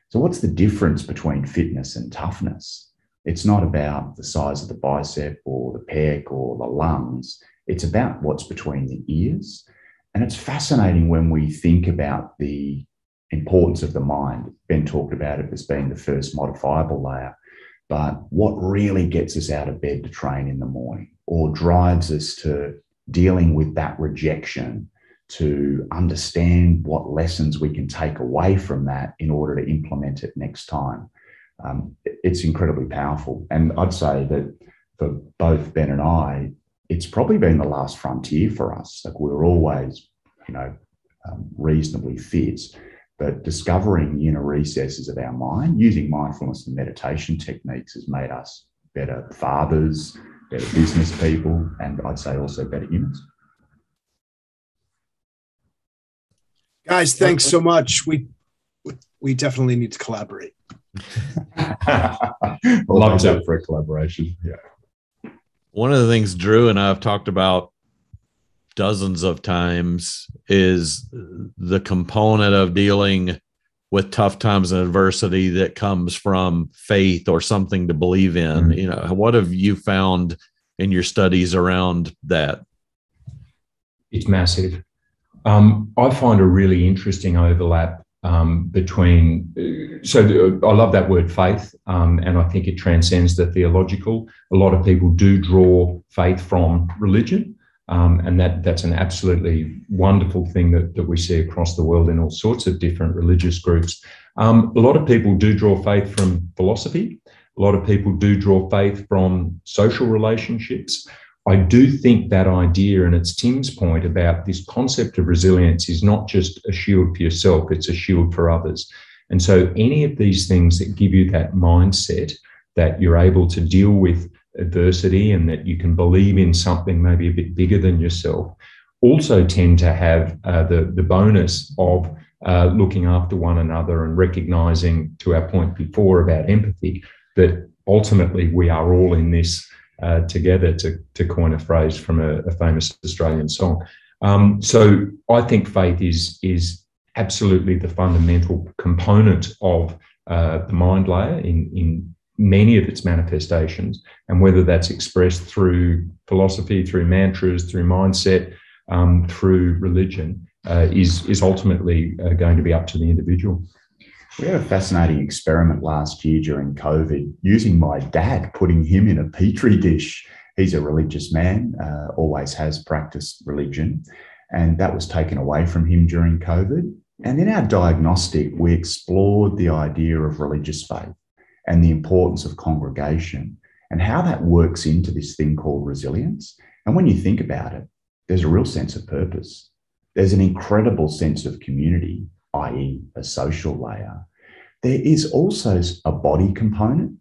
So, what's the difference between fitness and toughness? It's not about the size of the bicep or the pec or the lungs. It's about what's between the ears and it's fascinating when we think about the importance of the mind. Ben talked about it as being the first modifiable layer. But what really gets us out of bed to train in the morning or drives us to dealing with that rejection, to understand what lessons we can take away from that in order to implement it next time. Um, it's incredibly powerful. And I'd say that for both Ben and I, it's probably been the last frontier for us. Like we were always, you know, um, reasonably fit, but discovering the inner recesses of our mind using mindfulness and meditation techniques has made us better fathers, better business people, and I'd say also better humans. Guys, thanks so much. We we definitely need to collaborate. Love to for a collaboration. Yeah one of the things Drew and I have talked about dozens of times is the component of dealing with tough times and adversity that comes from faith or something to believe in. Mm-hmm. You know, what have you found in your studies around that? It's massive. Um, I find a really interesting overlap um, between. Uh, so I love that word faith, um, and I think it transcends the theological. A lot of people do draw faith from religion. Um, and that that's an absolutely wonderful thing that, that we see across the world in all sorts of different religious groups. Um, a lot of people do draw faith from philosophy. A lot of people do draw faith from social relationships. I do think that idea, and it's Tim's point about this concept of resilience, is not just a shield for yourself, it's a shield for others. And so, any of these things that give you that mindset that you're able to deal with adversity and that you can believe in something maybe a bit bigger than yourself also tend to have uh, the, the bonus of uh, looking after one another and recognizing, to our point before about empathy, that ultimately we are all in this uh, together, to, to coin a phrase from a, a famous Australian song. Um, so I think faith is, is absolutely the fundamental component of uh, the mind layer in, in many of its manifestations, and whether that's expressed through philosophy, through mantras, through mindset, um, through religion, uh, is is ultimately uh, going to be up to the individual. We had a fascinating experiment last year during COVID using my dad, putting him in a petri dish. He's a religious man, uh, always has practiced religion, and that was taken away from him during COVID. And in our diagnostic, we explored the idea of religious faith and the importance of congregation and how that works into this thing called resilience. And when you think about it, there's a real sense of purpose. There's an incredible sense of community, i.e., a social layer. There is also a body component.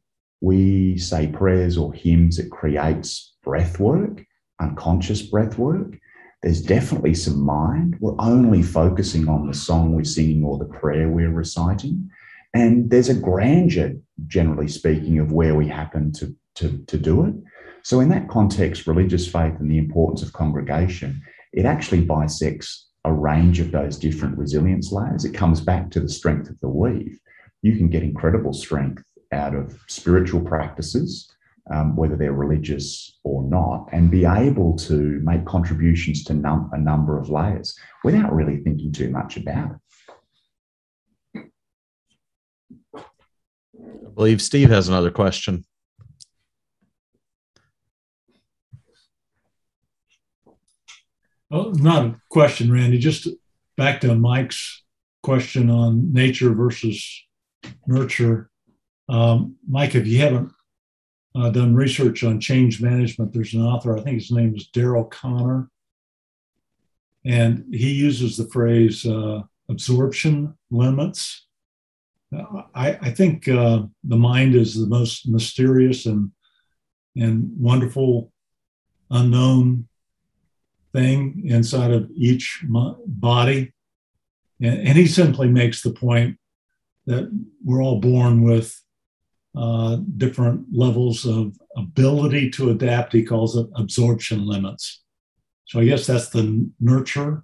We say prayers or hymns, it creates breath work, unconscious breath work. There's definitely some mind. We're only focusing on the song we're singing or the prayer we're reciting. And there's a grandeur, generally speaking, of where we happen to, to, to do it. So, in that context, religious faith and the importance of congregation, it actually bisects a range of those different resilience layers. It comes back to the strength of the weave. You can get incredible strength out of spiritual practices, um, whether they're religious or not, and be able to make contributions to num- a number of layers without really thinking too much about it. Believe Steve has another question. Oh, not a question, Randy. Just back to Mike's question on nature versus nurture. Um, Mike, if you haven't uh, done research on change management, there's an author, I think his name is Daryl Conner, and he uses the phrase uh, absorption limits. I, I think uh, the mind is the most mysterious and and wonderful unknown thing inside of each body. And, and he simply makes the point that we're all born with uh, different levels of ability to adapt. He calls it absorption limits. So I guess that's the nurture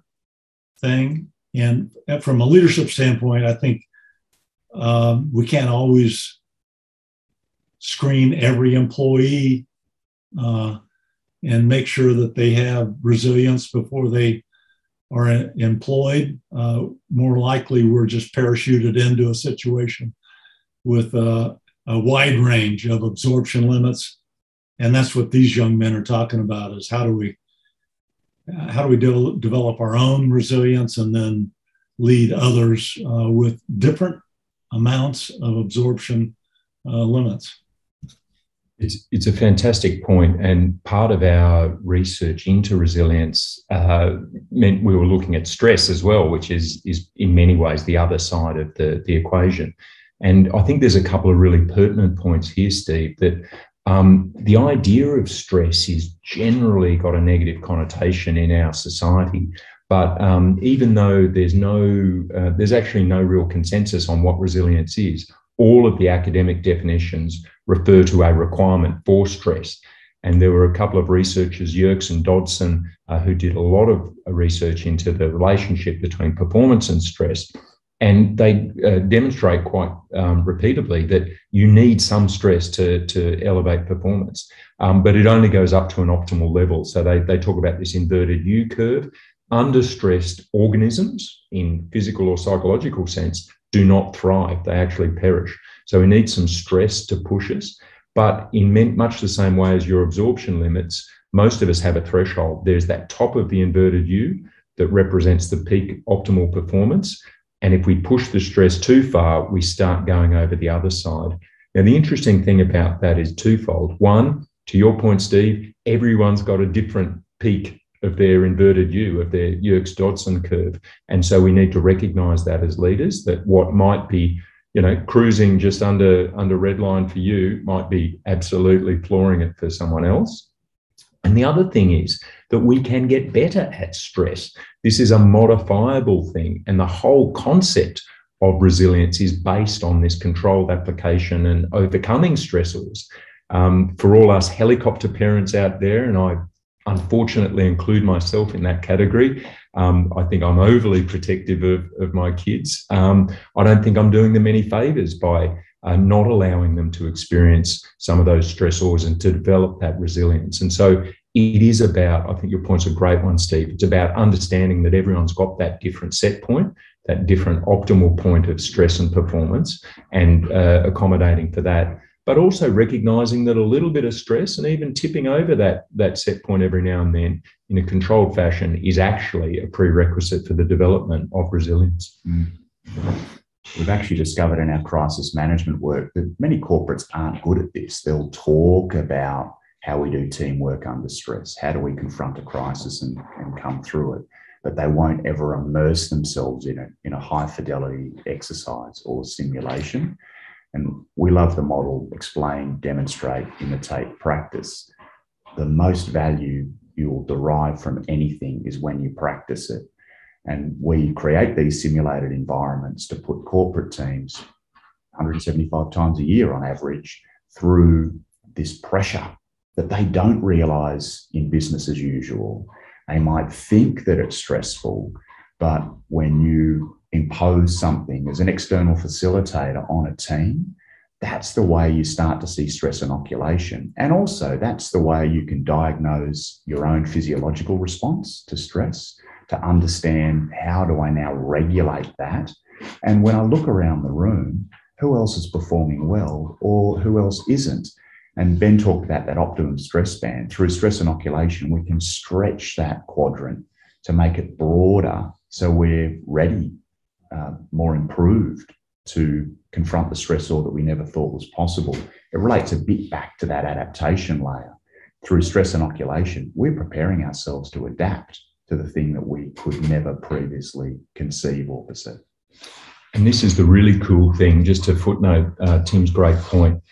thing. And from a leadership standpoint, I think um, we can't always screen every employee uh, and make sure that they have resilience before they are employed. Uh, more likely, we're just parachuted into a situation with a wide range of absorption limits, and that's what these young men are talking about: is how do we how do we de- develop our own resilience and then lead others uh, with different amounts of absorption uh, limits. It's, it's a fantastic point, and part of our research into resilience uh, meant we were looking at stress as well, which is is in many ways the other side of the the equation. And I think there's a couple of really pertinent points here, Steve. That um, the idea of stress is generally got a negative connotation in our society. But um, even though there's no, uh, there's actually no real consensus on what resilience is. All of the academic definitions refer to a requirement for stress. And there were a couple of researchers, Yerkes and Dodson, uh, who did a lot of research into the relationship between performance and stress. And they uh, demonstrate quite um, repeatedly that you need some stress to, to elevate performance, um, but it only goes up to an optimal level. So they, they talk about this inverted U curve. Under stressed organisms, in physical or psychological sense, do not thrive, they actually perish. So we need some stress to push us. But in much the same way as your absorption limits, most of us have a threshold. There's that top of the inverted U that represents the peak optimal performance. And if we push the stress too far, we start going over the other side. Now, the interesting thing about that is twofold. One, to your point, Steve, everyone's got a different peak of their inverted U, of their Yerkes Dodson curve. And so we need to recognize that as leaders, that what might be you know, cruising just under under red line for you might be absolutely flooring it for someone else. And the other thing is that we can get better at stress. This is a modifiable thing, and the whole concept of resilience is based on this controlled application and overcoming stressors. Um, for all us helicopter parents out there, and I unfortunately include myself in that category. Um, I think I'm overly protective of, of my kids. Um, I don't think I'm doing them any favors by uh, not allowing them to experience some of those stressors and to develop that resilience. And so it is about, I think your point's a great one, Steve. It's about understanding that everyone's got that different set point, that different optimal point of stress and performance, and uh, accommodating for that but also recognizing that a little bit of stress and even tipping over that, that set point every now and then in a controlled fashion is actually a prerequisite for the development of resilience. Mm. We've actually discovered in our crisis management work that many corporates aren't good at this. They'll talk about how we do teamwork under stress, how do we confront a crisis and, and come through it, but they won't ever immerse themselves in a, in a high fidelity exercise or simulation. And we love the model explain, demonstrate, imitate, practice. The most value you will derive from anything is when you practice it. And we create these simulated environments to put corporate teams 175 times a year on average through this pressure that they don't realize in business as usual. They might think that it's stressful, but when you impose something as an external facilitator on a team, that's the way you start to see stress inoculation. And also, that's the way you can diagnose your own physiological response to stress to understand how do I now regulate that. And when I look around the room, who else is performing well or who else isn't? And Ben talked about that optimum stress band. Through stress inoculation, we can stretch that quadrant to make it broader so we're ready uh, more improved to confront the stressor that we never thought was possible. It relates a bit back to that adaptation layer. Through stress inoculation, we're preparing ourselves to adapt to the thing that we could never previously conceive or perceive. And this is the really cool thing, just to footnote uh, Tim's great point.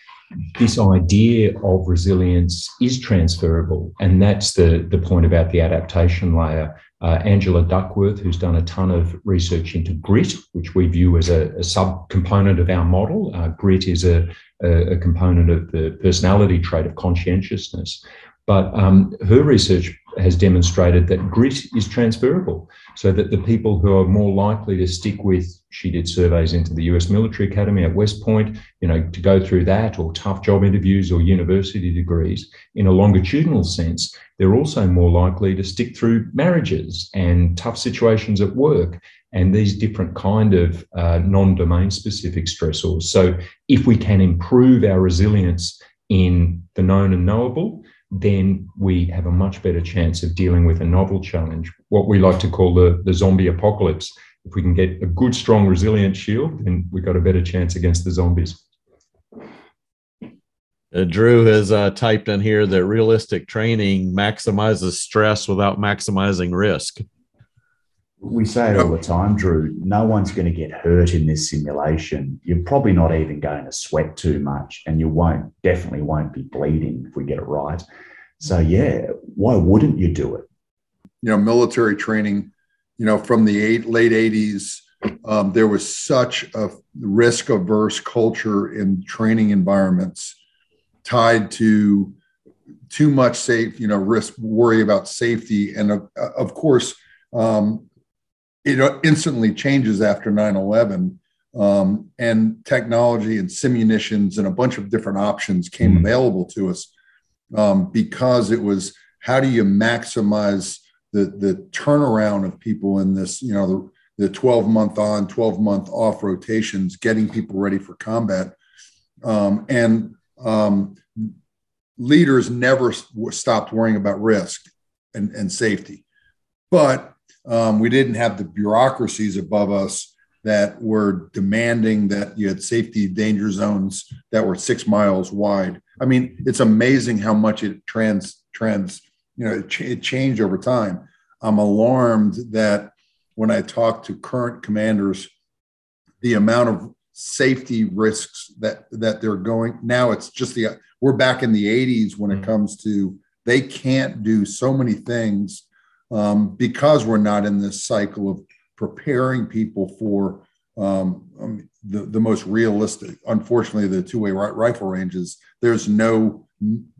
This idea of resilience is transferable. And that's the, the point about the adaptation layer uh, Angela Duckworth, who's done a ton of research into grit, which we view as a, a subcomponent of our model. Uh, grit is a, a, a, component of the personality trait of conscientiousness. But um, her research has demonstrated that grit is transferable, so that the people who are more likely to stick with, she did surveys into the US Military Academy at West Point, you know, to go through that, or tough job interviews or university degrees, in a longitudinal sense, they're also more likely to stick through marriages and tough situations at work and these different kind of uh, non-domain specific stressors. So if we can improve our resilience in the known and knowable, then we have a much better chance of dealing with a novel challenge, what we like to call the, the zombie apocalypse. If we can get a good, strong, resilient shield, then we've got a better chance against the zombies. Uh, Drew has uh, typed in here that realistic training maximizes stress without maximizing risk. We say it all the time, Drew. No one's going to get hurt in this simulation. You're probably not even going to sweat too much, and you won't definitely won't be bleeding if we get it right. So yeah, why wouldn't you do it? You know, military training. You know, from the eight, late '80s, um, there was such a risk-averse culture in training environments tied to too much safe, you know, risk, worry about safety. And uh, of course, um, it instantly changes after 9 11. Um, and technology and simunitions and a bunch of different options came mm-hmm. available to us um, because it was how do you maximize the, the turnaround of people in this, you know, the, the 12 month on, 12 month off rotations, getting people ready for combat. Um, and um, leaders never stopped worrying about risk and, and safety. But um, we didn't have the bureaucracies above us that were demanding that you had safety danger zones that were six miles wide. I mean, it's amazing how much it trans trans you know it, ch- it changed over time. I'm alarmed that when I talk to current commanders, the amount of safety risks that that they're going now it's just the we're back in the 80s when it mm-hmm. comes to they can't do so many things um, because we're not in this cycle of preparing people for um, um, the, the most realistic unfortunately the two-way rifle ranges there's no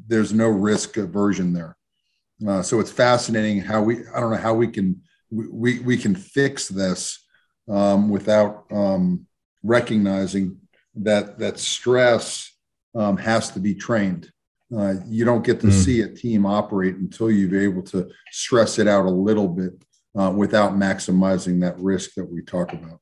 there's no risk aversion there uh, so it's fascinating how we i don't know how we can we, we can fix this um, without um, recognizing that that stress um, has to be trained. Uh, you don't get to mm. see a team operate until you're able to stress it out a little bit uh, without maximizing that risk that we talk about.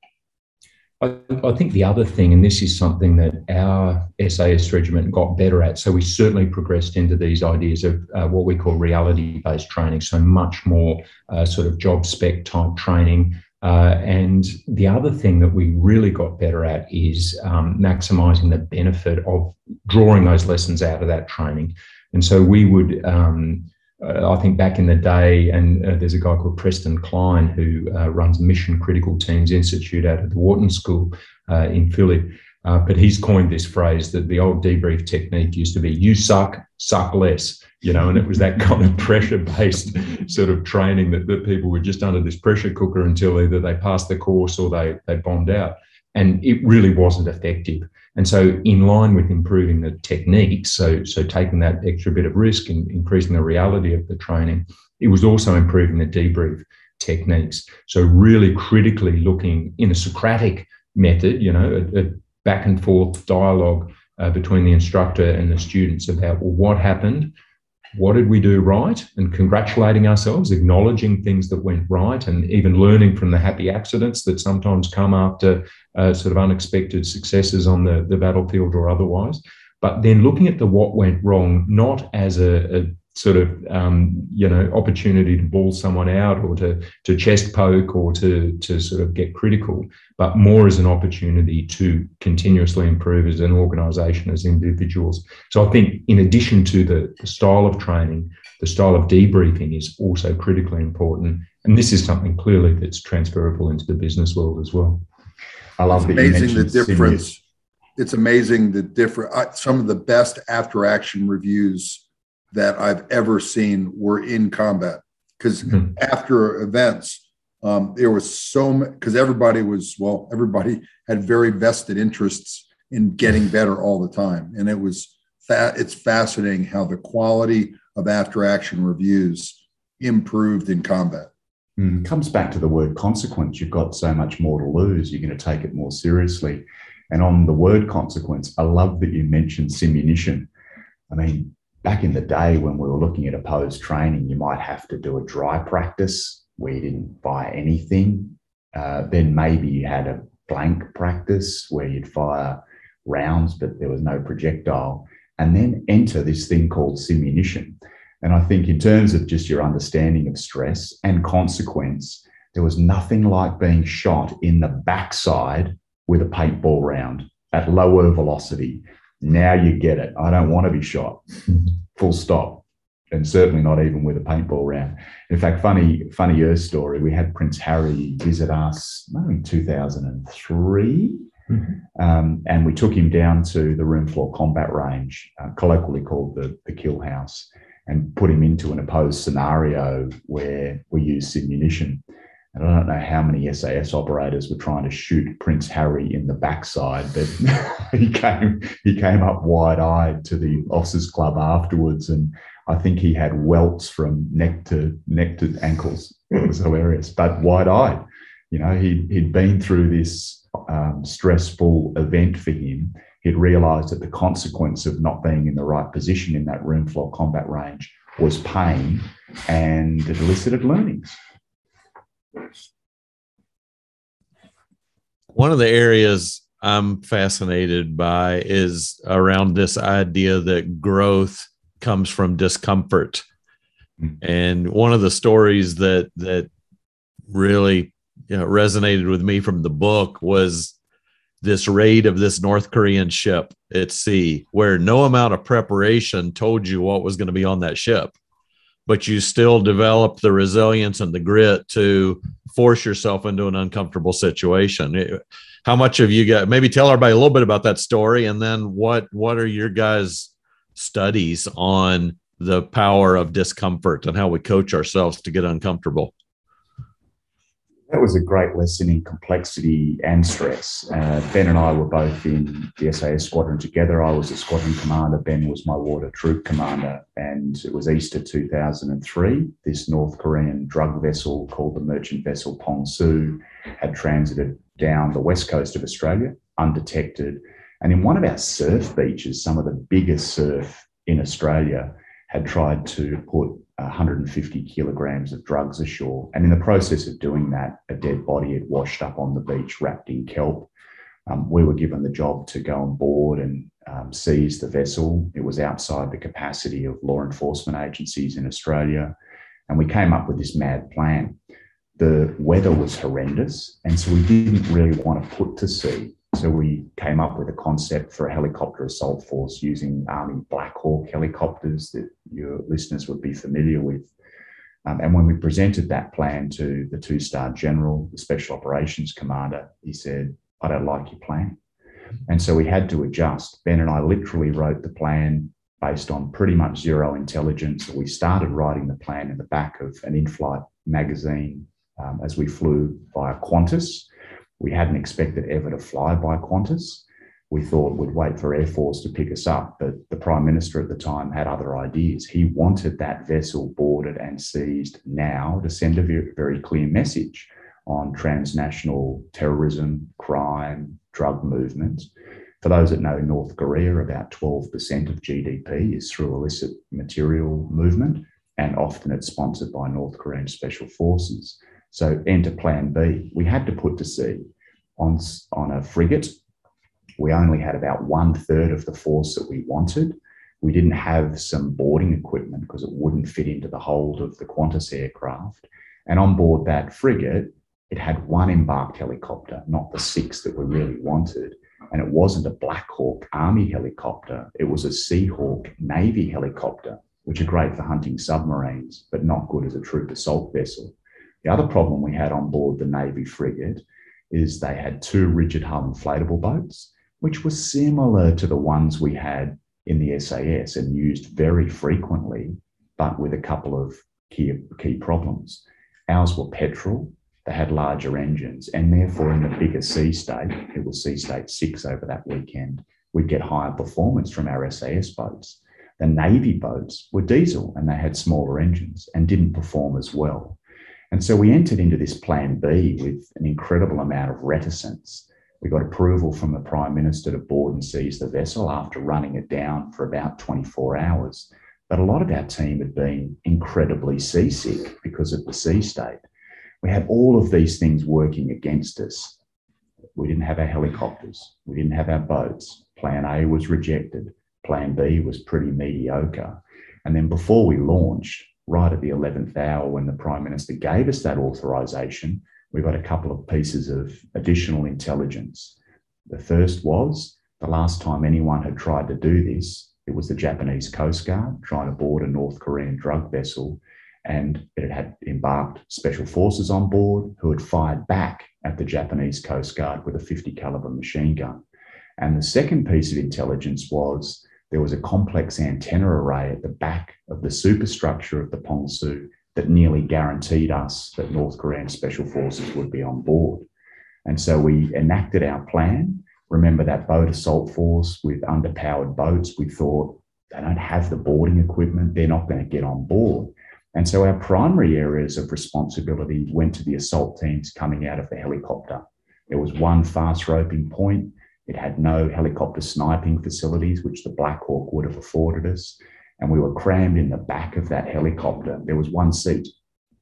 I, I, think the other thing, and this is something that our SAS regiment got better at, so we certainly progressed into these ideas of uh, what we call reality based training, so much more uh, sort of job spec type training, uh, and the other thing that we really got better at is um, maximizing the benefit of drawing those lessons out of that training. And so we would, um, uh, I think back in the day, and uh, there's a guy called Preston Cline who uh, runs Mission Critical Teams Institute out of the Wharton School uh, in Philly. But he's coined this phrase that the old debrief technique used to be you suck, suck less you know, and it was that kind of pressure based sort of training that, that people were just under this pressure cooker until either they passed the course or they, they bombed out. And it really wasn't effective. And so, in line with improving the techniques, so, so taking that extra bit of risk and increasing the reality of the training, it was also improving the debrief techniques. So, really critically looking in a Socratic method, you know, a, a back and forth dialogue uh, between the instructor and the students about well, what happened, what did we do right and congratulating ourselves, acknowledging things that went right, and even learning from the happy accidents that sometimes come after uh, sort of unexpected successes on the, the battlefield or otherwise. But then looking at the what went wrong, not as a, a sort of um, you know opportunity to bawl someone out or to to chest poke or to to sort of get critical, but more as an opportunity to continuously improve as an organisation, as individuals. So I think in addition to the, the style of training, the style of debriefing is also critically important, and this is something clearly that's transferable into the business world as well. I love it's amazing the difference. It's amazing the different. Some of the best after action reviews that I've ever seen were in combat. Because mm-hmm. after events, um, there was so because everybody was well, everybody had very vested interests in getting better all the time, and it was fa- it's fascinating how the quality of after action reviews improved in combat. Mm, comes back to the word consequence. You've got so much more to lose. You're going to take it more seriously. And on the word consequence, I love that you mentioned simunition. I mean, back in the day when we were looking at opposed training, you might have to do a dry practice where you didn't fire anything. Uh, then maybe you had a blank practice where you'd fire rounds, but there was no projectile. And then enter this thing called simunition. And I think, in terms of just your understanding of stress and consequence, there was nothing like being shot in the backside with a paintball round at lower velocity now you get it. I don't want to be shot. Full stop. And certainly not even with a paintball round. In fact, funny, funny Earth story. We had Prince Harry visit us in 2003. Mm-hmm. Um, and we took him down to the room floor combat range, uh, colloquially called the, the kill house, and put him into an opposed scenario where we used simunition. And I don't know how many SAS operators were trying to shoot Prince Harry in the backside, but he came he came up wide eyed to the officers' club afterwards, and I think he had welts from neck to neck to ankles. It was hilarious, but wide eyed. You know, he he'd been through this um, stressful event for him. He'd realised that the consequence of not being in the right position in that room floor combat range was pain, and it elicited learnings. One of the areas I'm fascinated by is around this idea that growth comes from discomfort. And one of the stories that that really you know, resonated with me from the book was this raid of this North Korean ship at sea, where no amount of preparation told you what was going to be on that ship. But you still develop the resilience and the grit to force yourself into an uncomfortable situation. How much have you got? Maybe tell everybody a little bit about that story, and then what what are your guys' studies on the power of discomfort and how we coach ourselves to get uncomfortable? That was a great lesson in complexity and stress. Uh, ben and I were both in the SAS squadron together. I was a squadron commander. Ben was my water troop commander. And it was Easter 2003. This North Korean drug vessel called the merchant vessel Pong Su had transited down the west coast of Australia undetected. And in one of our surf beaches, some of the biggest surf in Australia, had tried to put 150 kilograms of drugs ashore. And in the process of doing that, a dead body had washed up on the beach wrapped in kelp. Um, we were given the job to go on board and um, seize the vessel. It was outside the capacity of law enforcement agencies in Australia. And we came up with this mad plan. The weather was horrendous. And so we didn't really want to put to sea so we came up with a concept for a helicopter assault force using Army Black Hawk helicopters that your listeners would be familiar with. Um, and when we presented that plan to the two star general, the special operations commander, he said, I don't like your plan. And so we had to adjust. Ben and I literally wrote the plan based on pretty much zero intelligence. We started writing the plan in the back of an in flight magazine um, as we flew via Qantas we hadn't expected ever to fly by Qantas. We thought we'd wait for Air Force to pick us up, but the Prime Minister at the time had other ideas. He wanted that vessel boarded and seized now to send a very clear message on transnational terrorism, crime, drug movements. For those that know North Korea, about 12% of GDP is through illicit material movement, and often it's sponsored by North Korean special forces. So enter plan B. We had to put to sea on, on a frigate. We only had about one third of the force that we wanted. We didn't have some boarding equipment because it wouldn't fit into the hold of the Qantas aircraft. And on board that frigate, it had one embarked helicopter, not the six that we really wanted. And it wasn't a Black Hawk Army helicopter, it was a Seahawk Navy helicopter, which are great for hunting submarines, but not good as a troop assault vessel. The other problem we had on board the Navy frigate is they had two rigid hull inflatable boats, which were similar to the ones we had in the SAS and used very frequently, but with a couple of key, key problems. Ours were petrol, they had larger engines, and therefore, in the bigger sea state, it was sea state six over that weekend, we'd get higher performance from our SAS boats. The Navy boats were diesel and they had smaller engines and didn't perform as well. And so we entered into this plan B with an incredible amount of reticence. We got approval from the Prime Minister to board and seize the vessel after running it down for about 24 hours. But a lot of our team had been incredibly seasick because of the sea state. We had all of these things working against us. We didn't have our helicopters, we didn't have our boats. Plan A was rejected, Plan B was pretty mediocre. And then before we launched, right at the 11th hour when the Prime Minister gave us that authorization, we got a couple of pieces of additional intelligence. The first was the last time anyone had tried to do this, it was the Japanese Coast Guard trying to board a North Korean drug vessel. And it had embarked special forces on board who had fired back at the Japanese Coast Guard with a 50 caliber machine gun. And the second piece of intelligence was there was a complex antenna array at the back of the superstructure of the Pong Su that nearly guaranteed us that North Korean special forces would be on board. And so we enacted our plan. Remember that boat assault force with underpowered boats? We thought they don't have the boarding equipment, they're not going to get on board. And so our primary areas of responsibility went to the assault teams coming out of the helicopter. There was one fast roping point it had no helicopter sniping facilities, which the Black Hawk would have afforded us. And we were crammed in the back of that helicopter. There was one seat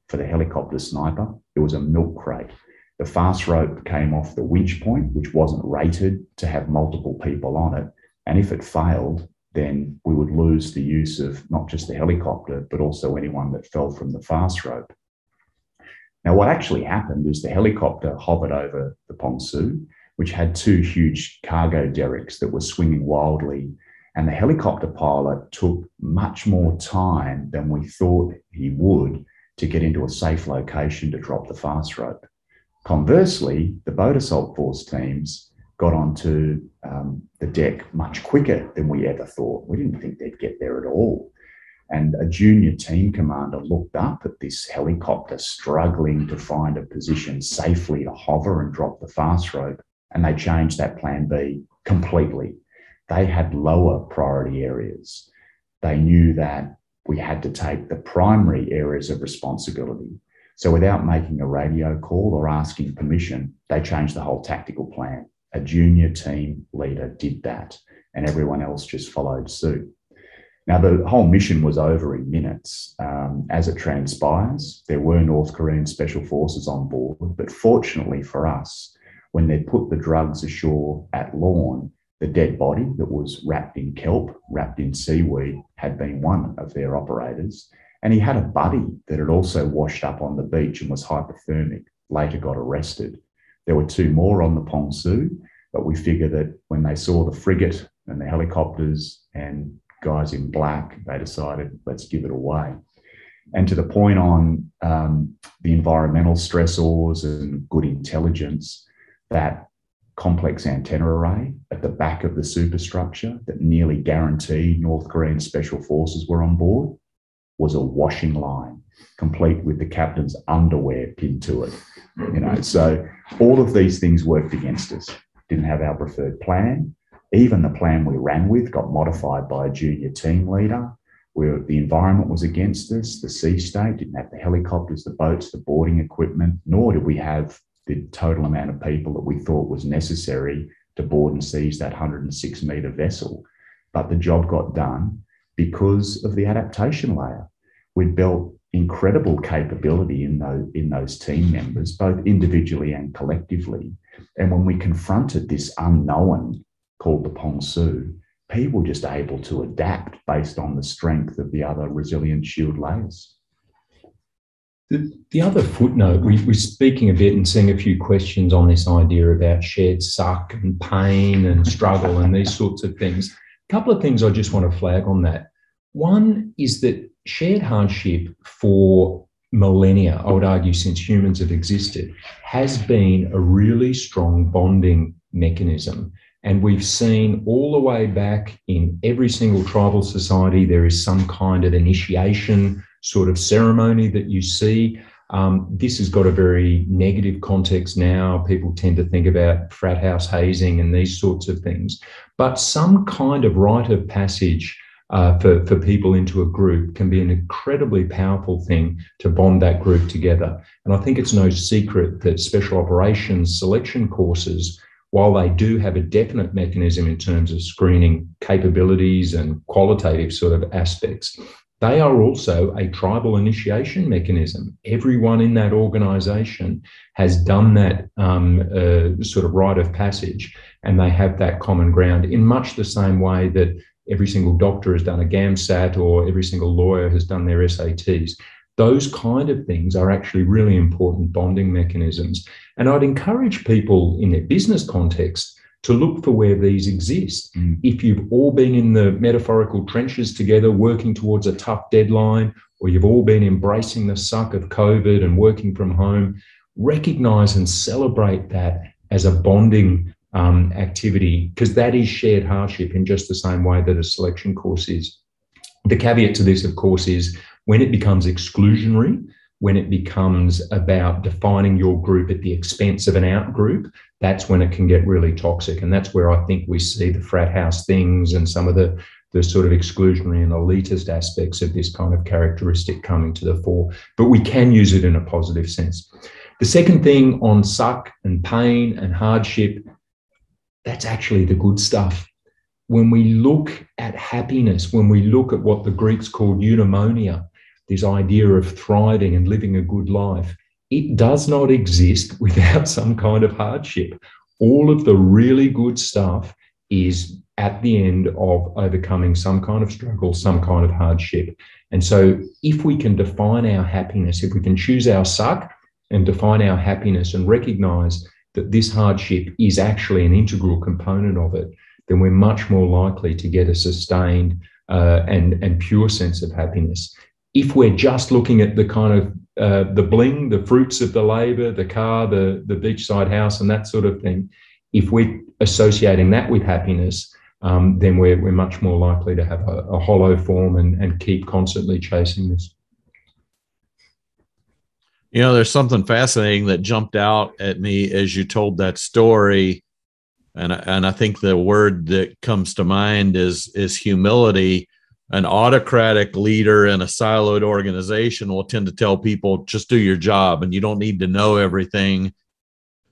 for the helicopter sniper, it was a milk crate. The fast rope came off the winch point, which wasn't rated to have multiple people on it. And if it failed, then we would lose the use of not just the helicopter, but also anyone that fell from the fast rope. Now, what actually happened is the helicopter hovered over the Pong Su which had two huge cargo derricks that were swinging wildly And the helicopter pilot took much more time than we thought he would to get into a safe location to drop the fast rope. Conversely, the boat assault force teams got onto um, the deck much quicker than we ever thought. We didn't think they'd get there at all. And a junior team commander looked up at this helicopter struggling to find a position safely to hover and drop the fast rope. And they changed that plan B completely. They had lower priority areas. They knew that we had to take the primary areas of responsibility. So without making a radio call or asking permission, they changed the whole tactical plan. A junior team leader did that, and everyone else just followed suit. Now, the whole mission was over in minutes. Um, as it transpires, there were North Korean special forces on board, but fortunately for us, when they put the drugs ashore at Lorne, the dead body that was wrapped in kelp, wrapped in seaweed, had been one of their operators. And he had a buddy that had also washed up on the beach and was hypothermic, later got arrested. There were two more on the Pong Su, but we figure that when they saw the frigate and the helicopters and guys in black, they decided, let's give it away. And to the point on um, the environmental stressors and good intelligence, that complex antenna array at the back of the superstructure that nearly guaranteed North Korean special forces were on board was a washing line, complete with the captain's underwear pinned to it. You know, so all of these things worked against us. Didn't have our preferred plan. Even the plan we ran with got modified by a junior team leader. Where the environment was against us, the sea state didn't have the helicopters, the boats, the boarding equipment, nor did we have the total amount of people that we thought was necessary to board and seize that 106 metre vessel. But the job got done because of the adaptation layer. We'd built incredible capability in those, in those team members, both individually and collectively. And when we confronted this unknown called the Pong Su, people just able to adapt based on the strength of the other resilience shield layers. The, the other footnote, we, we're speaking a bit and seeing a few questions on this idea about shared suck and pain and struggle and these sorts of things. A couple of things I just want to flag on that. One is that shared hardship for millennia, I would argue since humans have existed, has been a really strong bonding mechanism. And we've seen all the way back in every single tribal society, there is some kind of initiation sort of ceremony that you see. Um, this has got a very negative context now. People tend to think about frat house hazing and these sorts of things. But some kind of rite of passage uh, for, for people into a group can be an incredibly powerful thing to bond that group together. And I think it's no secret that special operations selection courses, while they do have a definite mechanism in terms of screening capabilities and qualitative sort of aspects, they are also a tribal initiation mechanism. Everyone in that organization has done that um, uh, sort of rite of passage, and they have that common ground in much the same way that every single doctor has done a GAMSAT or every single lawyer has done their SATs. Those kind of things are actually really important bonding mechanisms. And I'd encourage people in their business context to look for where these exist. Mm. If you've all been in the metaphorical trenches together, working towards a tough deadline, or you've all been embracing the suck of COVID and working from home, recognize and celebrate that as a bonding um, activity, because that is shared hardship in just the same way that a selection course is. The caveat to this, of course, is when it becomes exclusionary, when it becomes about defining your group at the expense of an out group, that's when it can get really toxic. And that's where I think we see the frat house things and some of the, the sort of exclusionary and elitist aspects of this kind of characteristic coming to the fore. But we can use it in a positive sense. The second thing on suck and pain and hardship, that's actually the good stuff. When we look at happiness, when we look at what the Greeks called eudaimonia, this idea of thriving and living a good life, it does not exist without some kind of hardship. All of the really good stuff is at the end of overcoming some kind of struggle, some kind of hardship. And so, if we can define our happiness, if we can choose our suck and define our happiness and recognize that this hardship is actually an integral component of it, then we're much more likely to get a sustained uh, and, and pure sense of happiness. If we're just looking at the kind of uh, the bling, the fruits of the labor, the car, the, the beachside house, and that sort of thing, if we're associating that with happiness, um, then we're, we're much more likely to have a, a hollow form and, and keep constantly chasing this. You know, there's something fascinating that jumped out at me as you told that story. And, and I think the word that comes to mind is, is humility. An autocratic leader in a siloed organization will tend to tell people, just do your job and you don't need to know everything.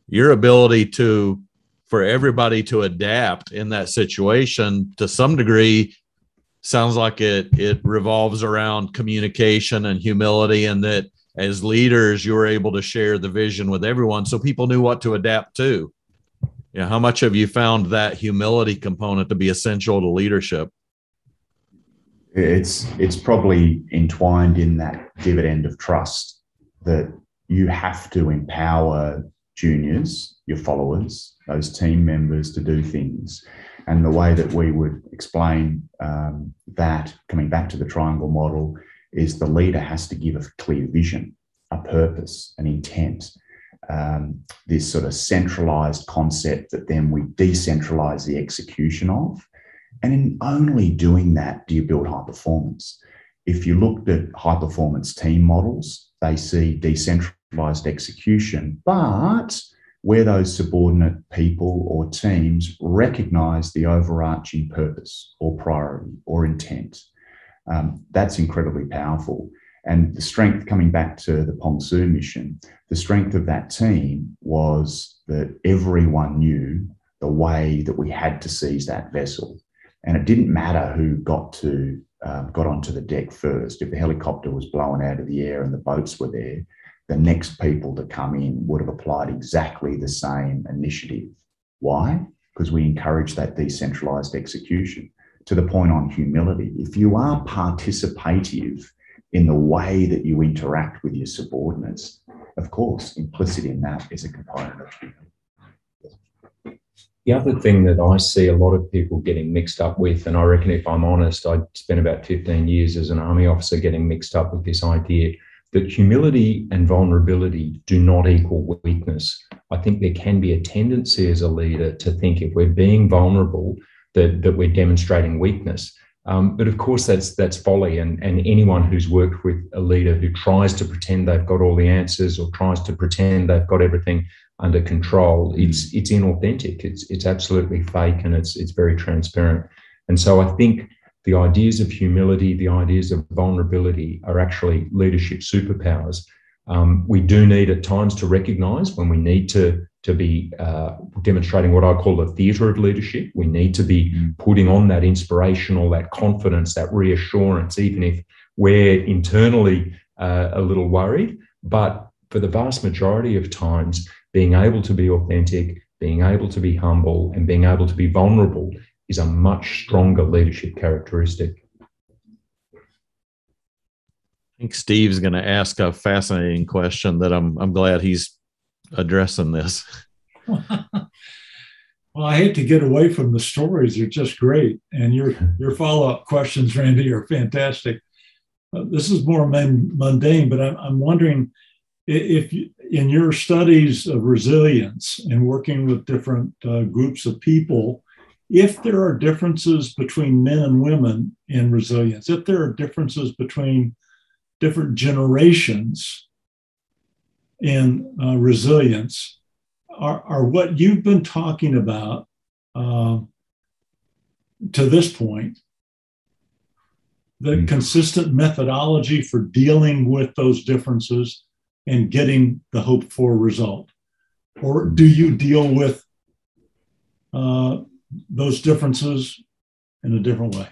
Your ability to for everybody to adapt in that situation to some degree sounds like it it revolves around communication and humility and that as leaders you were able to share the vision with everyone so people knew what to adapt to yeah how much have you found that humility component to be essential to leadership it's it's probably entwined in that dividend of trust that you have to empower juniors your followers those team members to do things. And the way that we would explain um, that, coming back to the triangle model, is the leader has to give a clear vision, a purpose, an intent. Um, this sort of centralized concept that then we decentralize the execution of. And in only doing that do you build high performance. If you looked at high performance team models, they see decentralized execution, but where those subordinate people or teams recognize the overarching purpose or priority or intent. Um, that's incredibly powerful. And the strength, coming back to the Pong Su mission, the strength of that team was that everyone knew the way that we had to seize that vessel. And it didn't matter who got to um, got onto the deck first. If the helicopter was blown out of the air and the boats were there, the next people to come in would have applied exactly the same initiative. Why? Because we encourage that decentralized execution to the point on humility. If you are participative in the way that you interact with your subordinates, of course, implicit in that is a component of humility. The other thing that I see a lot of people getting mixed up with, and I reckon if I'm honest, I spent about 15 years as an army officer getting mixed up with this idea that humility and vulnerability do not equal weakness. I think there can be a tendency as a leader to think if we're being vulnerable, that, that we're demonstrating weakness. Um, but of course, that's that's folly. And, and anyone who's worked with a leader who tries to pretend they've got all the answers or tries to pretend they've got everything under control, it's it's inauthentic. It's it's absolutely fake and it's it's very transparent. And so I think the ideas of humility, the ideas of vulnerability are actually leadership superpowers. Um, we do need at times to recognize when we need to, to be uh, demonstrating what I call the theatre of leadership. We need to be putting on that inspirational, that confidence, that reassurance, even if we're internally uh, a little worried. But for the vast majority of times, being able to be authentic, being able to be humble, and being able to be vulnerable is a much stronger leadership characteristic. I think Steve's going to ask a fascinating question that I'm I'm glad he's addressing this. well, I hate to get away from the stories; they're just great, and your your follow up questions, Randy, are fantastic. Uh, this is more mundane, but I'm, I'm wondering if you, in your studies of resilience and working with different uh, groups of people, if there are differences between men and women in resilience, if there are differences between different generations in uh, resilience, are, are what you've been talking about uh, to this point the mm-hmm. consistent methodology for dealing with those differences and getting the hoped for result? Or do you deal with uh, those differences in a different way?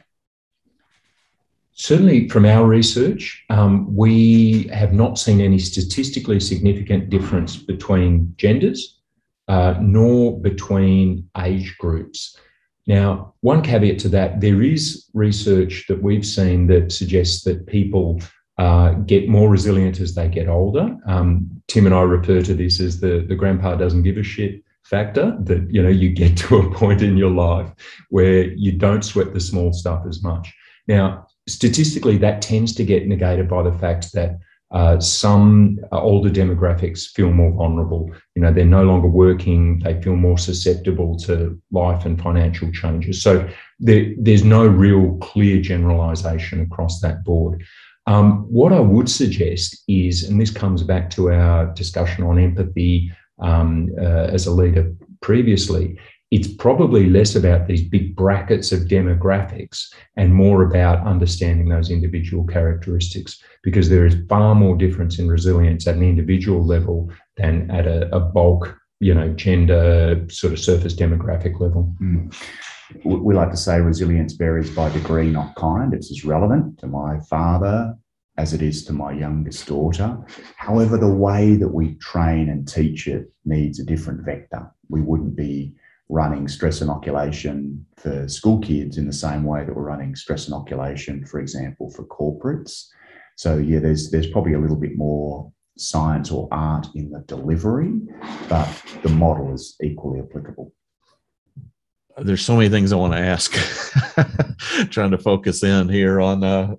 Certainly, from our research, um, we have not seen any statistically significant difference between genders uh, nor between age groups. Now, one caveat to that there is research that we've seen that suggests that people uh, get more resilient as they get older. Um, Tim and I refer to this as the, the grandpa doesn't give a shit factor that you know you get to a point in your life where you don't sweat the small stuff as much now statistically that tends to get negated by the fact that uh, some older demographics feel more vulnerable. You know, they're no longer working. They feel more susceptible to life and financial changes. So there, there's no real clear generalisation across that board. Um, what I would suggest is, and this comes back to our discussion on empathy um, uh, as a leader previously, it's probably less about these big brackets of demographics and more about understanding those individual characteristics because there is far more difference in resilience at an individual level than at a, a bulk, you know, gender sort of surface demographic level. Mm. We like to say resilience varies by degree, not kind. It's as relevant to my father as it is to my youngest daughter. However, the way that we train and teach it needs a different vector. We wouldn't be running stress inoculation for school kids in the same way that we're running stress inoculation, for example, for corporates. So yeah, there's there's probably a little bit more science or art in the delivery, but the model is equally applicable. There's so many things I want to ask. Trying to focus in here on uh,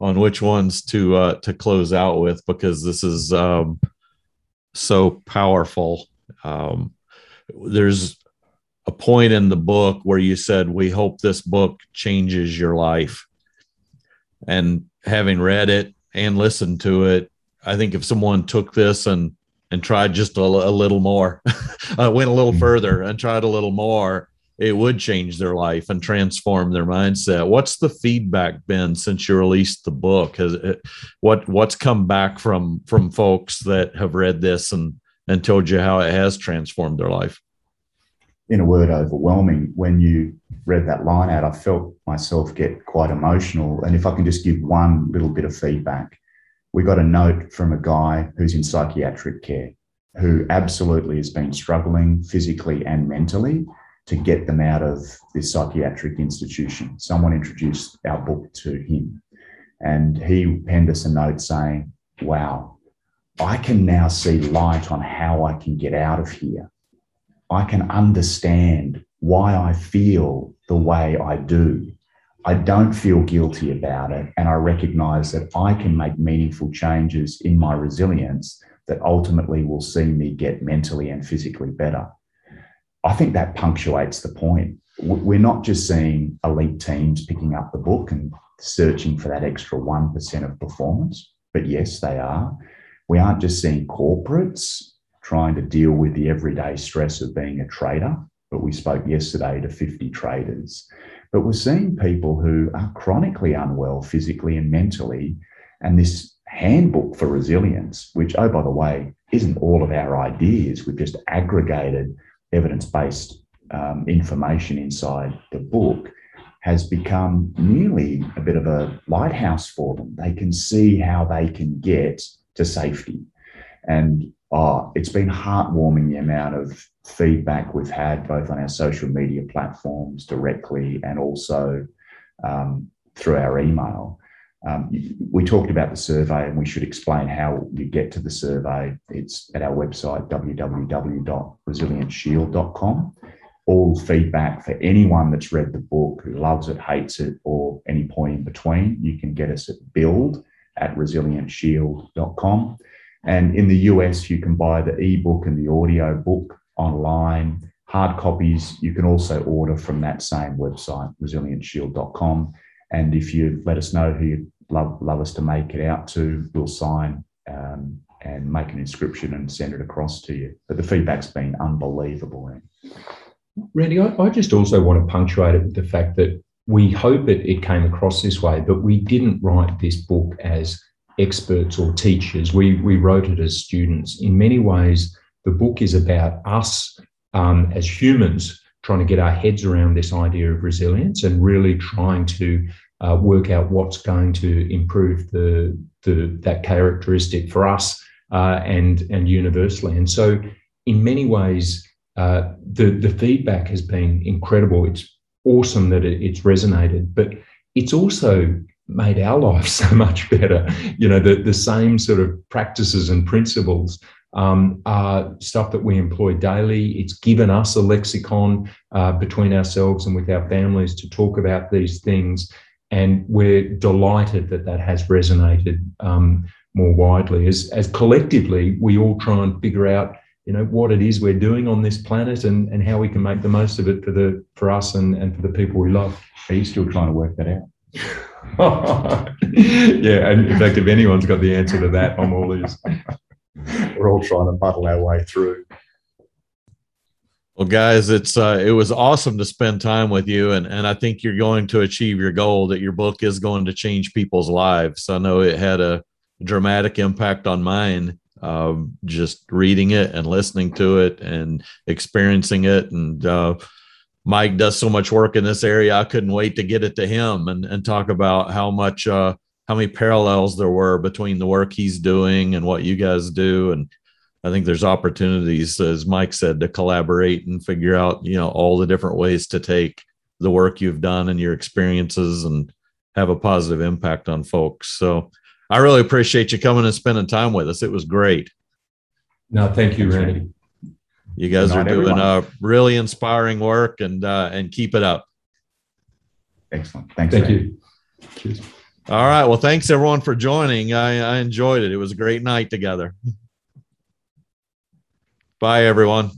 on which ones to uh, to close out with because this is um, so powerful. Um, there's a point in the book where you said, We hope this book changes your life. And having read it and listened to it, I think if someone took this and and tried just a, a little more, uh, went a little mm-hmm. further and tried a little more, it would change their life and transform their mindset. What's the feedback been since you released the book? Has it, what what's come back from from folks that have read this and and told you how it has transformed their life? in a word, overwhelming. When you read that line out, I felt myself get quite emotional. And if I can just give one little bit of feedback, we got a note from a guy who's in psychiatric care who absolutely has been struggling physically and mentally to get them out of this psychiatric institution. Someone introduced our book to him, and he penned us a note saying, Wow, I can now see light on how I can get out of here I can understand why I feel the way I do. I don't feel guilty about it. And I recognize that I can make meaningful changes in my resilience that ultimately will see me get mentally and physically better. I think that punctuates the point. We're not just seeing elite teams picking up the book and searching for that extra 1% of performance, but yes, they are. We aren't just seeing corporates trying to deal with the everyday stress of being a trader. But we spoke yesterday to 50 traders. But we're seeing people who are chronically unwell physically and mentally. And this handbook for resilience, which, oh, by the way, isn't all of our ideas, we've just aggregated evidence based um, information inside the book, has become nearly a bit of a lighthouse for them. They can see how they can get to safety. And oh, it's been heartwarming the amount of feedback we've had both on our social media platforms directly and also um, through our email. Um, we talked about the survey and we should explain how you get to the survey. It's at our website, www.resilienceshield.com. All feedback for anyone that's read the book, who loves it, hates it, or any point in between, you can get us at build at resilienceshield.com. And in the US, you can buy the ebook and the audio book online. Hard copies you can also order from that same website, resilienceshield.com. And if you let us know who love, love us to make it out to, we'll sign um, and make an inscription and send it across to you. But the feedback's been unbelievable. Randy, I, I just also want to punctuate it with the fact that we hope it, it came across this way, but we didn't write this book as experts or teachers. We, we wrote it as students. In many ways, the book is about us um, as humans trying to get our heads around this idea of resilience and really trying to uh, work out what's going to improve the, the that characteristic for us uh, and and universally. And so, in many ways, uh, the the feedback has been incredible. It's awesome that it, it's resonated, but it's also made our lives so much better. You know, the, the same sort of practices and principles um, are stuff that we employ daily. It's given us a lexicon uh, between ourselves and with our families to talk about these things. And we're delighted that that has resonated um, more widely. As, as collectively we all try and figure out you know what it is we're doing on this planet and, and how we can make the most of it for the for us and, and for the people we love. Are you still trying to work that out? Yeah and in fact if anyone's got the answer to that i'm all ears. We're all trying to muddle our way through well, guys, it's uh, it was awesome to spend time with you, and and I think you're going to achieve your goal. That your book is going to change people's lives. I know it had a dramatic impact on mine. Uh, just reading it and listening to it and experiencing it, and uh, Mike does so much work in this area. I couldn't wait to get it to him and and talk about how much uh, how many parallels there were between the work he's doing and what you guys do, and I think there's opportunities, as Mike said, to collaborate and figure out, you know, all the different ways to take the work you've done and your experiences and have a positive impact on folks. So I really appreciate you coming and spending time with us. It was great. No, thank you, Randy. You guys are doing uh, really inspiring work and uh, and keep it up. Excellent. Thanks. Thank Randy. you. Cheers. All right. Well, thanks everyone for joining. I, I enjoyed it. It was a great night together. Bye, everyone.